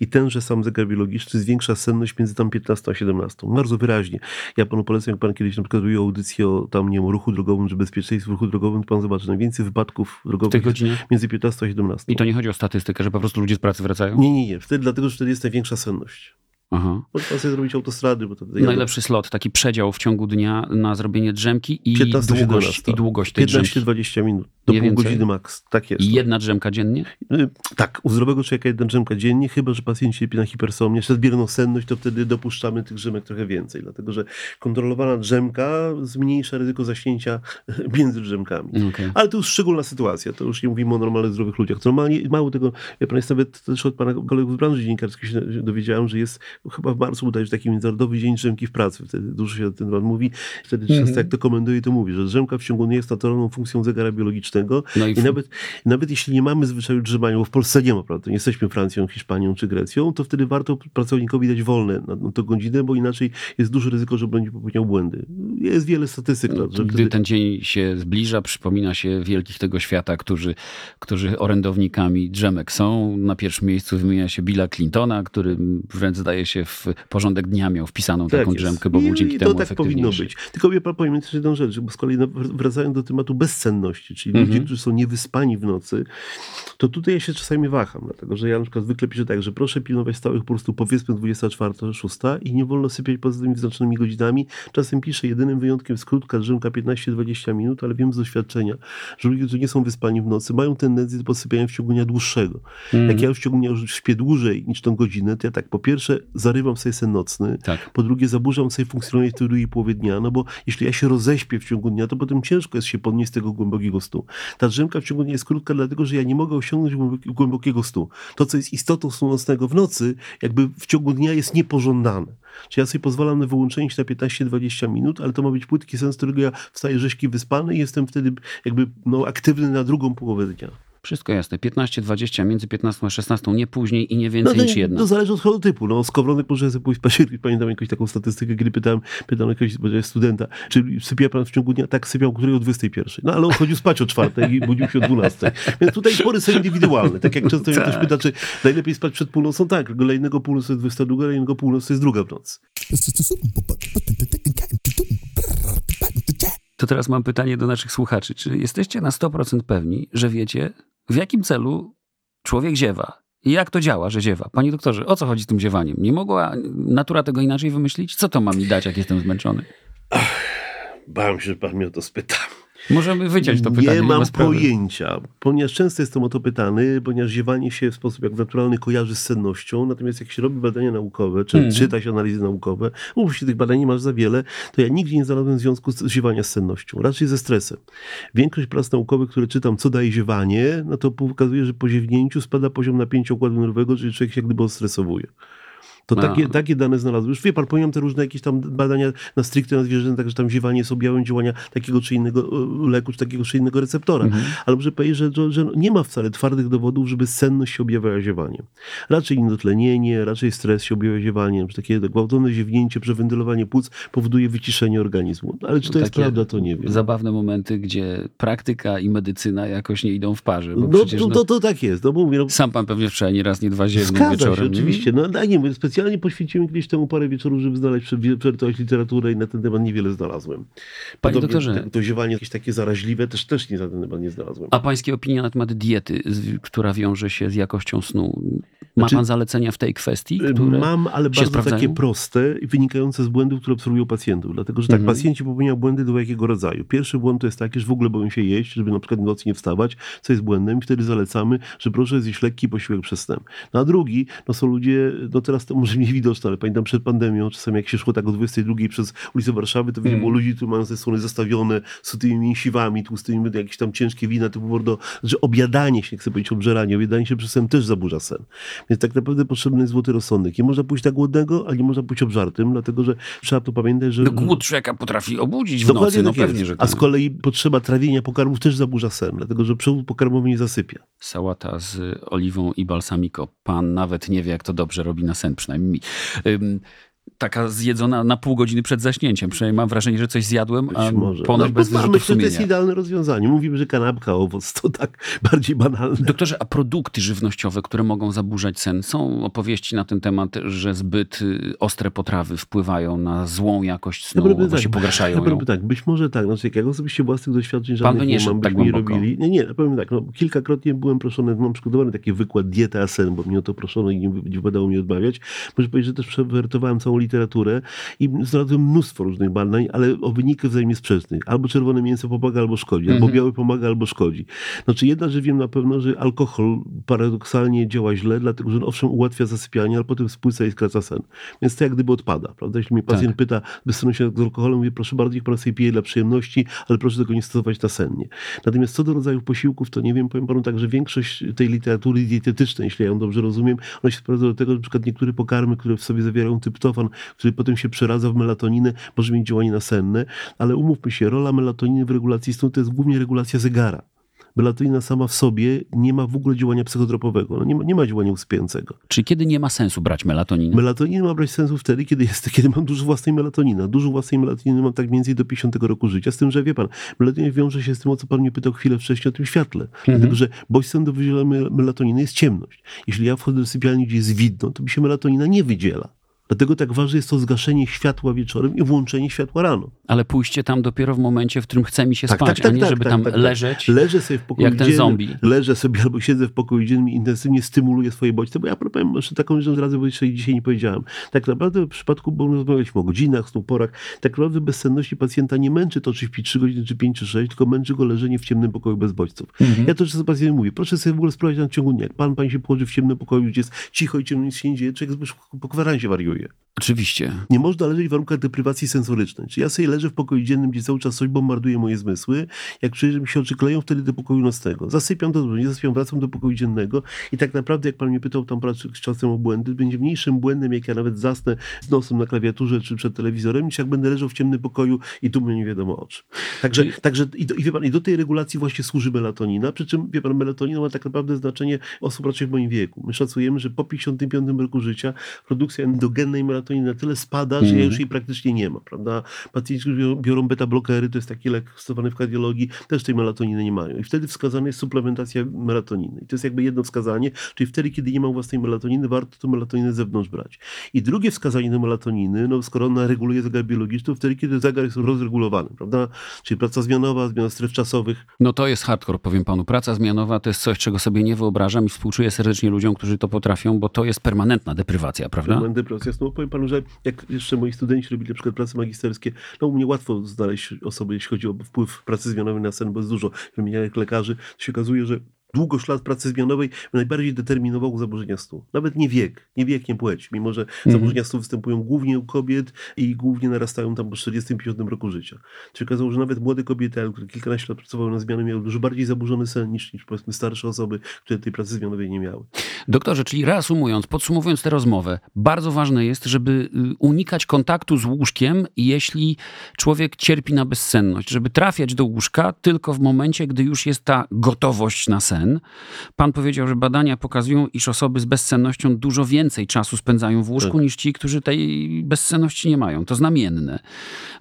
i tenże sam zegar biologiczny zwiększa senność między tam 15 a 17. Bardzo wyraźnie. Ja panu polecam, jak pan kiedyś na przykład robił audycję o tam, nie wiem, ruchu drogowym czy bezpieczeństwie w ruchu drogowym, to pan zobaczy najwięcej wypadków drogowych między 15 a 17. I to nie chodzi o statystykę, że po prostu ludzie z pracy wracają? Nie, nie, nie. Wtedy dlatego, że wtedy jest największa senność. przyjemność. Aha. Można sobie zrobić autostrady. Bo to Najlepszy slot, taki przedział w ciągu dnia na zrobienie drzemki i 15, długość, i długość tej 15-20 minut, do Nie pół więcej. godziny maks. Tak jest. I jedna drzemka dziennie? Y, tak, u zdrowego człowieka jedna drzemka dziennie, chyba, że pacjent cierpi na hipersomnię, czy nadmierną senność, to wtedy dopuszczamy tych drzemek trochę więcej, dlatego że kontrolowana drzemka zmniejsza ryzyko zaśnięcia między drzemkami. Okay. Ale to już szczególna sytuacja, to już nie mówimy o normalnych, zdrowych ludziach. Normalnie, mało tego, ja nawet też od pana kolegów z branży dziennikarskiej się dowiedziałem, że jest chyba w marcu udaje taki Międzynarodowy Dzień Drzemki w Pracy. Wtedy dużo się o tym pan mówi. Wtedy mm -hmm. często jak to komentuje, to mówi, że drzemka w ciągu nie jest naturalną funkcją zegara biologicznego. No i, I nawet, nawet jeśli nie mamy zwyczaju drzemania, bo w Polsce nie ma, prawda, nie jesteśmy Francją, Hiszpanią czy Grecją, to wtedy warto pracownikowi dać wolne na, na tę godzinę, bo inaczej jest duże ryzyko, że będzie popełniał błędy. Jest wiele statystyk. No, Gdy wtedy... ten dzień się zbliża, przypomina się wielkich tego świata, którzy, którzy orędownikami drzemek są. Na pierwszym miejscu wymienia się Billa Clintona, który wręcz zdaje się w porządek dnia miał wpisaną tak taką jest. drzemkę, bo był dzięki I temu to tak powinno być. Tylko ja powiem też jedną rzecz, bo z kolei wracając do tematu bezsenności, czyli mhm. ludzie, którzy są niewyspani w nocy, to tutaj ja się czasami waham, dlatego że ja na przykład zwykle piszę tak, że proszę pilnować stałych po prostu powiedzmy 24, 6 i nie wolno sypiać poza tymi wyznaczonymi godzinami. Czasem piszę, jedynym wyjątkiem jest krótka drzemka 15-20 minut, ale wiem z doświadczenia, że ludzie, którzy nie są wyspani w nocy, mają tendencję do podsypiania w ciągu dnia dłuższego. Mhm. Jak ja w ciągu dnia już śpię dłużej niż tą godzinę, to ja tak po pierwsze zarywam sobie sen nocny, tak. po drugie zaburzam sobie funkcjonowanie w tej drugiej połowie dnia, no bo jeśli ja się roześpię w ciągu dnia, to potem ciężko jest się podnieść z tego głębokiego snu. Ta drzemka w ciągu dnia jest krótka, dlatego że ja nie mogę osiągnąć głębokiego snu. To, co jest istotą snu nocnego w nocy, jakby w ciągu dnia jest niepożądane. Czy ja sobie pozwalam na wyłączenie się na 15-20 minut, ale to ma być płytki sen, z którego ja wstaję rzeźki wyspany i jestem wtedy jakby no, aktywny na drugą połowę dnia. Wszystko jasne. 15-20, między 15 a 16, nie później i nie więcej no, niż jedna. To zależy od chorotypu. No, skowronek może sobie pójść październik. Pamiętam jakąś taką statystykę, kiedy pytałem, pytałem jakiegoś studenta, czy sypia pan w ciągu dnia? Tak, sypiał, której o 21. No, ale on chodził spać o 4 i budził się o 12. Więc tutaj pory są indywidualne. Tak jak często tak. ktoś pyta, czy najlepiej spać przed północą? Tak, kolejnego północy jest 22, kolejnego północy jest druga w nocy. To teraz mam pytanie do naszych słuchaczy. Czy jesteście na 100% pewni, że wiecie, w jakim celu człowiek ziewa? I jak to działa, że ziewa? Panie doktorze, o co chodzi z tym ziewaniem? Nie mogła natura tego inaczej wymyślić? Co to ma mi dać, jak jestem zmęczony? Ach, bałem się, że pan mnie o to spyta. Możemy wyciąć to pytanie. Nie mam ma sprawy. pojęcia, ponieważ często jestem o to pytany, ponieważ ziewanie się w sposób jak naturalny kojarzy z sennością, natomiast jak się robi badania naukowe, czy Mhm. czyta się analizy naukowe, mów się tych badań nie masz za wiele, to ja nigdzie nie znalazłem związku z ziewania z sennością, raczej ze stresem. Większość prac naukowych, które czytam, co daje ziewanie, no to pokazuje, że po ziewnięciu spada poziom napięcia układu nerwowego, czyli człowiek się jak gdyby odstresowuje. To A. takie, takie dane znalazłem. Już wie pan, pomijam te różne jakieś tam badania na stricte na zwierzętach, że tam ziewanie jest objawem działania takiego czy innego e, leku, czy takiego czy innego receptora. Mhm. Ale muszę powiedzieć, że, że, że nie ma wcale twardych dowodów, żeby senność się objawiała ziewaniem. Raczej niedotlenienie, raczej stres się objawia ziewaniem, że takie gwałtowne ziewnięcie, przewentylowanie płuc powoduje wyciszenie organizmu. Ale czy to jest Takie prawda, to nie wiem. Zabawne momenty, gdzie praktyka i medycyna jakoś nie idą w parze. No, przecież to, no, to, to tak jest. No, bo mówię, no, sam pan pewnie wczoraj nie raz, nie dwa Zgadza wieczorem. się, oczywiście. No, no nie, mówię, specjalnie poświęciłem kiedyś temu parę wieczorów, żeby znaleźć, prze- przeczytać literaturę i na ten temat niewiele znalazłem. Panie doktorze. To, to ziewanie jakieś takie zaraźliwe też, też nie na ten temat nie znalazłem. A pańskie opinie na temat diety, która wiąże się z jakością snu? Ma Znaczy- pan zalecenia w tej kwestii? Które... Mam, ale bardzo sprawdzają? takie proste i wynikające z błędów, które obserwują pacjentów. Dlatego, że tak, Mhm. pacjenci popełniają błędy do jakiego rodzaju. Pierwszy błąd to jest taki, że w ogóle boją się jeść, żeby na przykład w nocy nie wstawać, co jest błędem i wtedy zalecamy, że proszę zjeść lekki posiłek przez sen. No a drugi, no są ludzie, no teraz to może mniej widoczne, ale pamiętam przed pandemią, czasami jak się szło tak o 22 przez ulicę Warszawy, to widziałem Mhm. ludzi, którzy mają ze strony zastawione z tymi mięsiwami, tłustymi, jakieś tam ciężkie wina typu Bordeaux, że obiadanie się, nie chcę powiedzieć obżeranie, obiadanie się przez sen też zaburza sen. Więc tak naprawdę potrzebny jest złoty rozsądek. Nie można pójść tak głodnego, ale nie można pójść obżartym, dlatego że trzeba tu pamiętać, że... No, głód człowieka potrafi obudzić w Dokładnie nocy, no tak jest. pewnie, że A tak. z kolei potrzeba trawienia pokarmów też zaburza sen, dlatego że przewód pokarmowy nie zasypia. Sałata z oliwą i balsamico. Pan nawet nie wie, jak to dobrze robi na sen, przynajmniej mi. Taka zjedzona na pół godziny przed zaśnięciem. Przynajmniej mam wrażenie, że coś zjadłem, a może. ponoć No, bez wyrzutów myślę, że to jest idealne rozwiązanie. Mówimy, że kanapka, owoc to tak bardziej banalne. Doktorze, a produkty żywnościowe, które mogą zaburzać sen? Są opowieści na ten temat, że zbyt y, ostre potrawy wpływają na złą jakość snu, właśnie tak, pogarszają ja ją. tak, być może tak. Znaczy, jak ja osobiście własnych doświadczeń żadnych nie mam, tak nie robili. Nie, nie, ja powiem tak, no, kilkakrotnie byłem proszony, mam przygotowany taki wykład dieta a sen, bo mnie o to proszono i nie wypadało mi odmawiać. Muszę powiedzieć, że też przewertowałem całą literaturę i znalazłem mnóstwo różnych badań, ale o wyniki wzajemnie sprzecznych. Albo czerwone mięso pomaga, albo szkodzi. Albo Mhm. biały pomaga, albo szkodzi. Znaczy jedna rzecz wiem na pewno, że alkohol paradoksalnie działa źle, dlatego że on owszem ułatwia zasypianie, ale potem spłyca i skraca sen. Więc to jak gdyby odpada, prawda? Jeśli mnie pacjent Tak. pyta bezsennie się z alkoholem, mówię, proszę bardzo, niech pan sobie pije dla przyjemności, ale proszę tego nie stosować nasennie. Natomiast co do rodzajów posiłków, to nie wiem, powiem panu tak, że większość tej literatury dietetycznej, jeśli ja ją dobrze rozumiem, ona się sprowadza do tego, że na przykład niektóre pokarmy, które w sobie zawierają tryptofan, który potem się przeradza w melatoninę, może mieć działanie nasenne, ale umówmy się, rola melatoniny w regulacji snu to jest głównie regulacja zegara. Melatonina sama w sobie nie ma w ogóle działania psychotropowego, no nie, ma, nie ma działania usypiającego. Czyli kiedy nie ma sensu brać melatoninę? Melatonin ma brać sensu wtedy, kiedy, jest, kiedy mam dużo własnej melatoniny. Dużo własnej melatoniny mam tak mniej więcej do 50 roku życia. Z tym, że wie pan, melatonina wiąże się z tym, o co pan mnie pytał chwilę wcześniej, o tym świetle. Dlatego, że bodźcem do wydzielania mel- melatoniny jest ciemność. Jeśli ja wchodzę do sypialni, gdzie jest widno, to mi się melatonina nie wydziela. Dlatego tak ważne jest to zgaszenie światła wieczorem i włączenie światła rano. Ale pójście tam dopiero w momencie, w którym chce mi się Tak, spać, tak, tak, a nie tak, żeby tak, tam tak, tak. leżeć. Leżę sobie w pokoju jak ten zombie. leżę sobie albo siedzę w pokoju dziennym i intensywnie stymuluję swoje bodźce, bo ja powiem jeszcze taką rzecz radzę, bo jeszcze dzisiaj nie powiedziałem. Tak naprawdę w przypadku, bo rozmawialiśmy o godzinach, snu, porach, tak naprawdę bezsenności pacjenta nie męczy to, czy śpi 3 godziny, czy 5, czy 6, tylko męczy go leżenie w ciemnym pokoju bez bodźców. Mhm. Ja to często pacjentom mówię, proszę sobie w ogóle sprawdzić na ciągu dnia. Jak pan, pani się położy w ciemnym pokoju, gdzie jest cicho i ciemno, nic się nie dzieje, człowiek po kwaransie wariuje. Oczywiście. Nie można leżeć w warunkach deprywacji sensorycznej. Czy ja sobie leżę w pokoju dziennym, gdzie cały czas coś bombarduje moje zmysły, jak że mi się oczy kleją, wtedy do pokoju nocnego. Zasypiam to dobrze, nie zasypiam, wracam do pokoju dziennego i tak naprawdę, jak pan mnie pytał tam z czasem o błędy, będzie mniejszym błędem, jak ja nawet zasnę z nosem na klawiaturze czy przed telewizorem, niż jak będę leżał w ciemnym pokoju i tu mnie nie wiadomo o czym. Także, Czyli- także i, do, i, wie pan, i do tej regulacji właśnie służy melatonina, przy czym, wie pan, melatonina ma tak naprawdę znaczenie osób raczej w moim wieku. My szacujemy, że po 55 roku życia produkcja endogennej melatoniny na tyle spada, że Mhm. już jej praktycznie nie ma, prawda? Pacjenci, którzy biorą- beta-blokery, to jest taki lek stosowany w kardiologii, też tej melatoniny nie mają. I wtedy wskazana jest suplementacja melatoniny. I to jest jakby jedno wskazanie, czyli wtedy, kiedy nie mam własnej melatoniny, warto tą melatoninę z zewnątrz brać. I drugie wskazanie do melatoniny, no skoro ona reguluje zegar biologiczny, to wtedy, kiedy zegar jest rozregulowany, prawda? Czyli praca zmianowa, zmiana stref czasowych, No to jest hardcore, powiem panu. Praca zmianowa to jest coś, czego sobie nie wyobrażam i współczuję serdecznie ludziom, którzy to potrafią, bo to jest permanentna deprywacja, prawda? Permanentna depresja. snu. Powiem panu, że jak jeszcze moi studenci robili na przykład prace magisterskie, no u mnie łatwo znaleźć osoby, jeśli chodzi o wpływ pracy zmianowej na sen, bo jest dużo wymienianych lekarzy. To się okazuje, że długość lat pracy zmianowej najbardziej determinowało zaburzenia snu. Nawet nie wiek, nie wiek, nie płeć, mimo że mhm. zaburzenia snu występują głównie u kobiet i głównie narastają tam po 40-50 roku życia. Czyli okazało, że nawet młode kobiety, które kilkanaście lat pracowały na zmiany, miały dużo bardziej zaburzony sen niż, niż powiedzmy starsze osoby, które tej pracy zmianowej nie miały. Doktorze, czyli reasumując, podsumowując tę rozmowę, bardzo ważne jest, żeby y, unikać kontaktu z łóżkiem, jeśli człowiek cierpi na bezsenność, żeby trafiać do łóżka tylko w momencie, gdy już jest ta gotowość na sen Pan powiedział, że badania pokazują, iż osoby z bezsennością dużo więcej czasu spędzają w łóżku tak. niż ci, którzy tej bezsenności nie mają. To znamienne.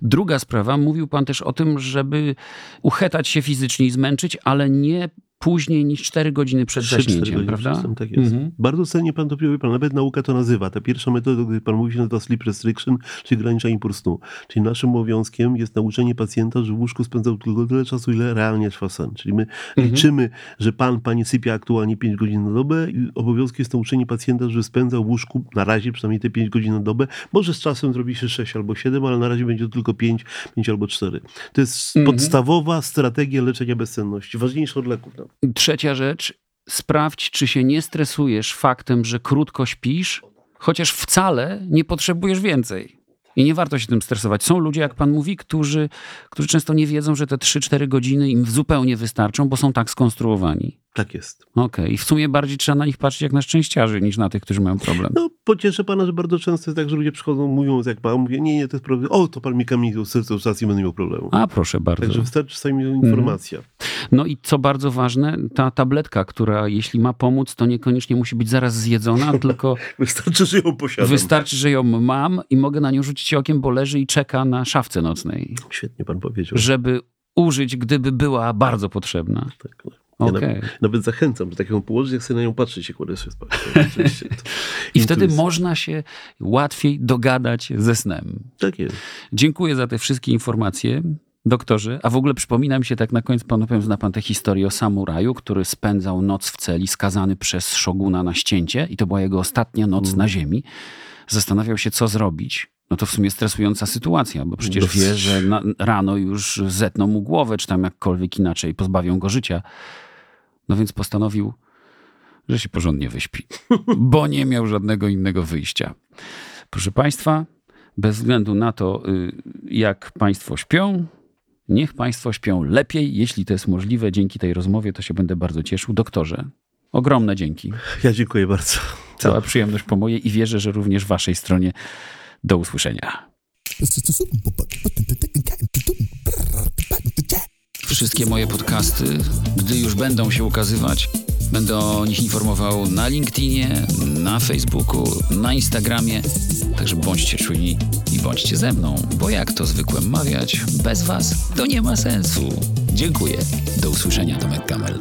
Druga sprawa, mówił pan też o tym, żeby uchetać się fizycznie i zmęczyć, ale nie później niż 4 godziny przed 3, zaśnięciem, prawda? Przed tak jest. Mhm. Bardzo cenię pan to, pan, nawet nauka to nazywa. Ta pierwsza metoda, której pan mówi, się nazywa sleep restriction, czyli ograniczanie impuls snu. Czyli naszym obowiązkiem jest nauczenie pacjenta, że w łóżku spędzał tylko tyle czasu, ile realnie trwa sen. Czyli my mhm. liczymy, że pan, pani sypia aktualnie 5 godzin na dobę i obowiązkiem jest nauczenie pacjenta, że spędza w łóżku na razie przynajmniej te 5 godzin na dobę. Może z czasem zrobi się 6 albo 7, ale na razie będzie to tylko 5, 5 albo 4. To jest mhm. podstawowa strategia leczenia bezsenności. Ważniejsza od leków. Trzecia rzecz, sprawdź, czy się nie stresujesz faktem, że krótko śpisz, chociaż wcale nie potrzebujesz więcej. I nie warto się tym stresować. Są ludzie, jak pan mówi, którzy, którzy często nie wiedzą, że te 3-4 godziny im zupełnie wystarczą, bo są tak skonstruowani. Tak jest. Okej. Okay. I w sumie bardziej trzeba na nich patrzeć jak na szczęściarzy, niż na tych, którzy mają problem. No, pocieszę pana, że bardzo często jest tak, że ludzie przychodzą, mówią, jak pan mówi, nie, nie, to jest problem. O, to pan mi kamień serce już nie będę miał problemu. A, proszę bardzo. Także wystarczy sami informacja. No i co bardzo ważne, ta tabletka, która jeśli ma pomóc, to niekoniecznie musi być zaraz zjedzona, tylko... wystarczy, że ją posiadam. Wystarczy, że ją mam i mogę na nią rzucić okiem, bo leży i czeka na szafce nocnej. Świetnie pan powiedział. Żeby użyć, gdyby była bardzo potrzebna. Tak, tak. Ja okay. nawet, nawet, zachęcam, że taką położyć, jak sobie na nią patrzeć, jak kładę się spać. I wtedy można się łatwiej dogadać ze snem. Tak jest. Dziękuję za te wszystkie informacje. Doktorze, a w ogóle przypomina mi się tak na koniec, panu powiem, zna pan tę historię o samuraju, który spędzał noc w celi, skazany przez szoguna na ścięcie i to była jego ostatnia noc mm. na ziemi. Zastanawiał się, co zrobić. No to w sumie stresująca sytuacja, bo przecież wie, że na, rano już zetną mu głowę, czy tam jakkolwiek inaczej pozbawią go życia. No więc postanowił, że się porządnie wyśpi, bo nie miał żadnego innego wyjścia. Proszę Państwa, bez względu na to, y, jak Państwo śpią, niech Państwo śpią lepiej, jeśli to jest możliwe. Dzięki tej rozmowie to się będę bardzo cieszył. Doktorze, ogromne dzięki. Ja dziękuję bardzo. Cała przyjemność po mojej i wierzę, że również Waszej stronie. Do usłyszenia. Wszystkie moje podcasty, gdy już będą się ukazywać, będę o nich informował na LinkedInie, na Facebooku, na Instagramie. Także bądźcie czujni i bądźcie ze mną, bo jak to zwykle mawiać, bez Was to nie ma sensu. Dziękuję. Do usłyszenia, Tomek Kamel.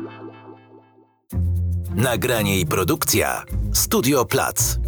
Nagranie i produkcja Studio Plac.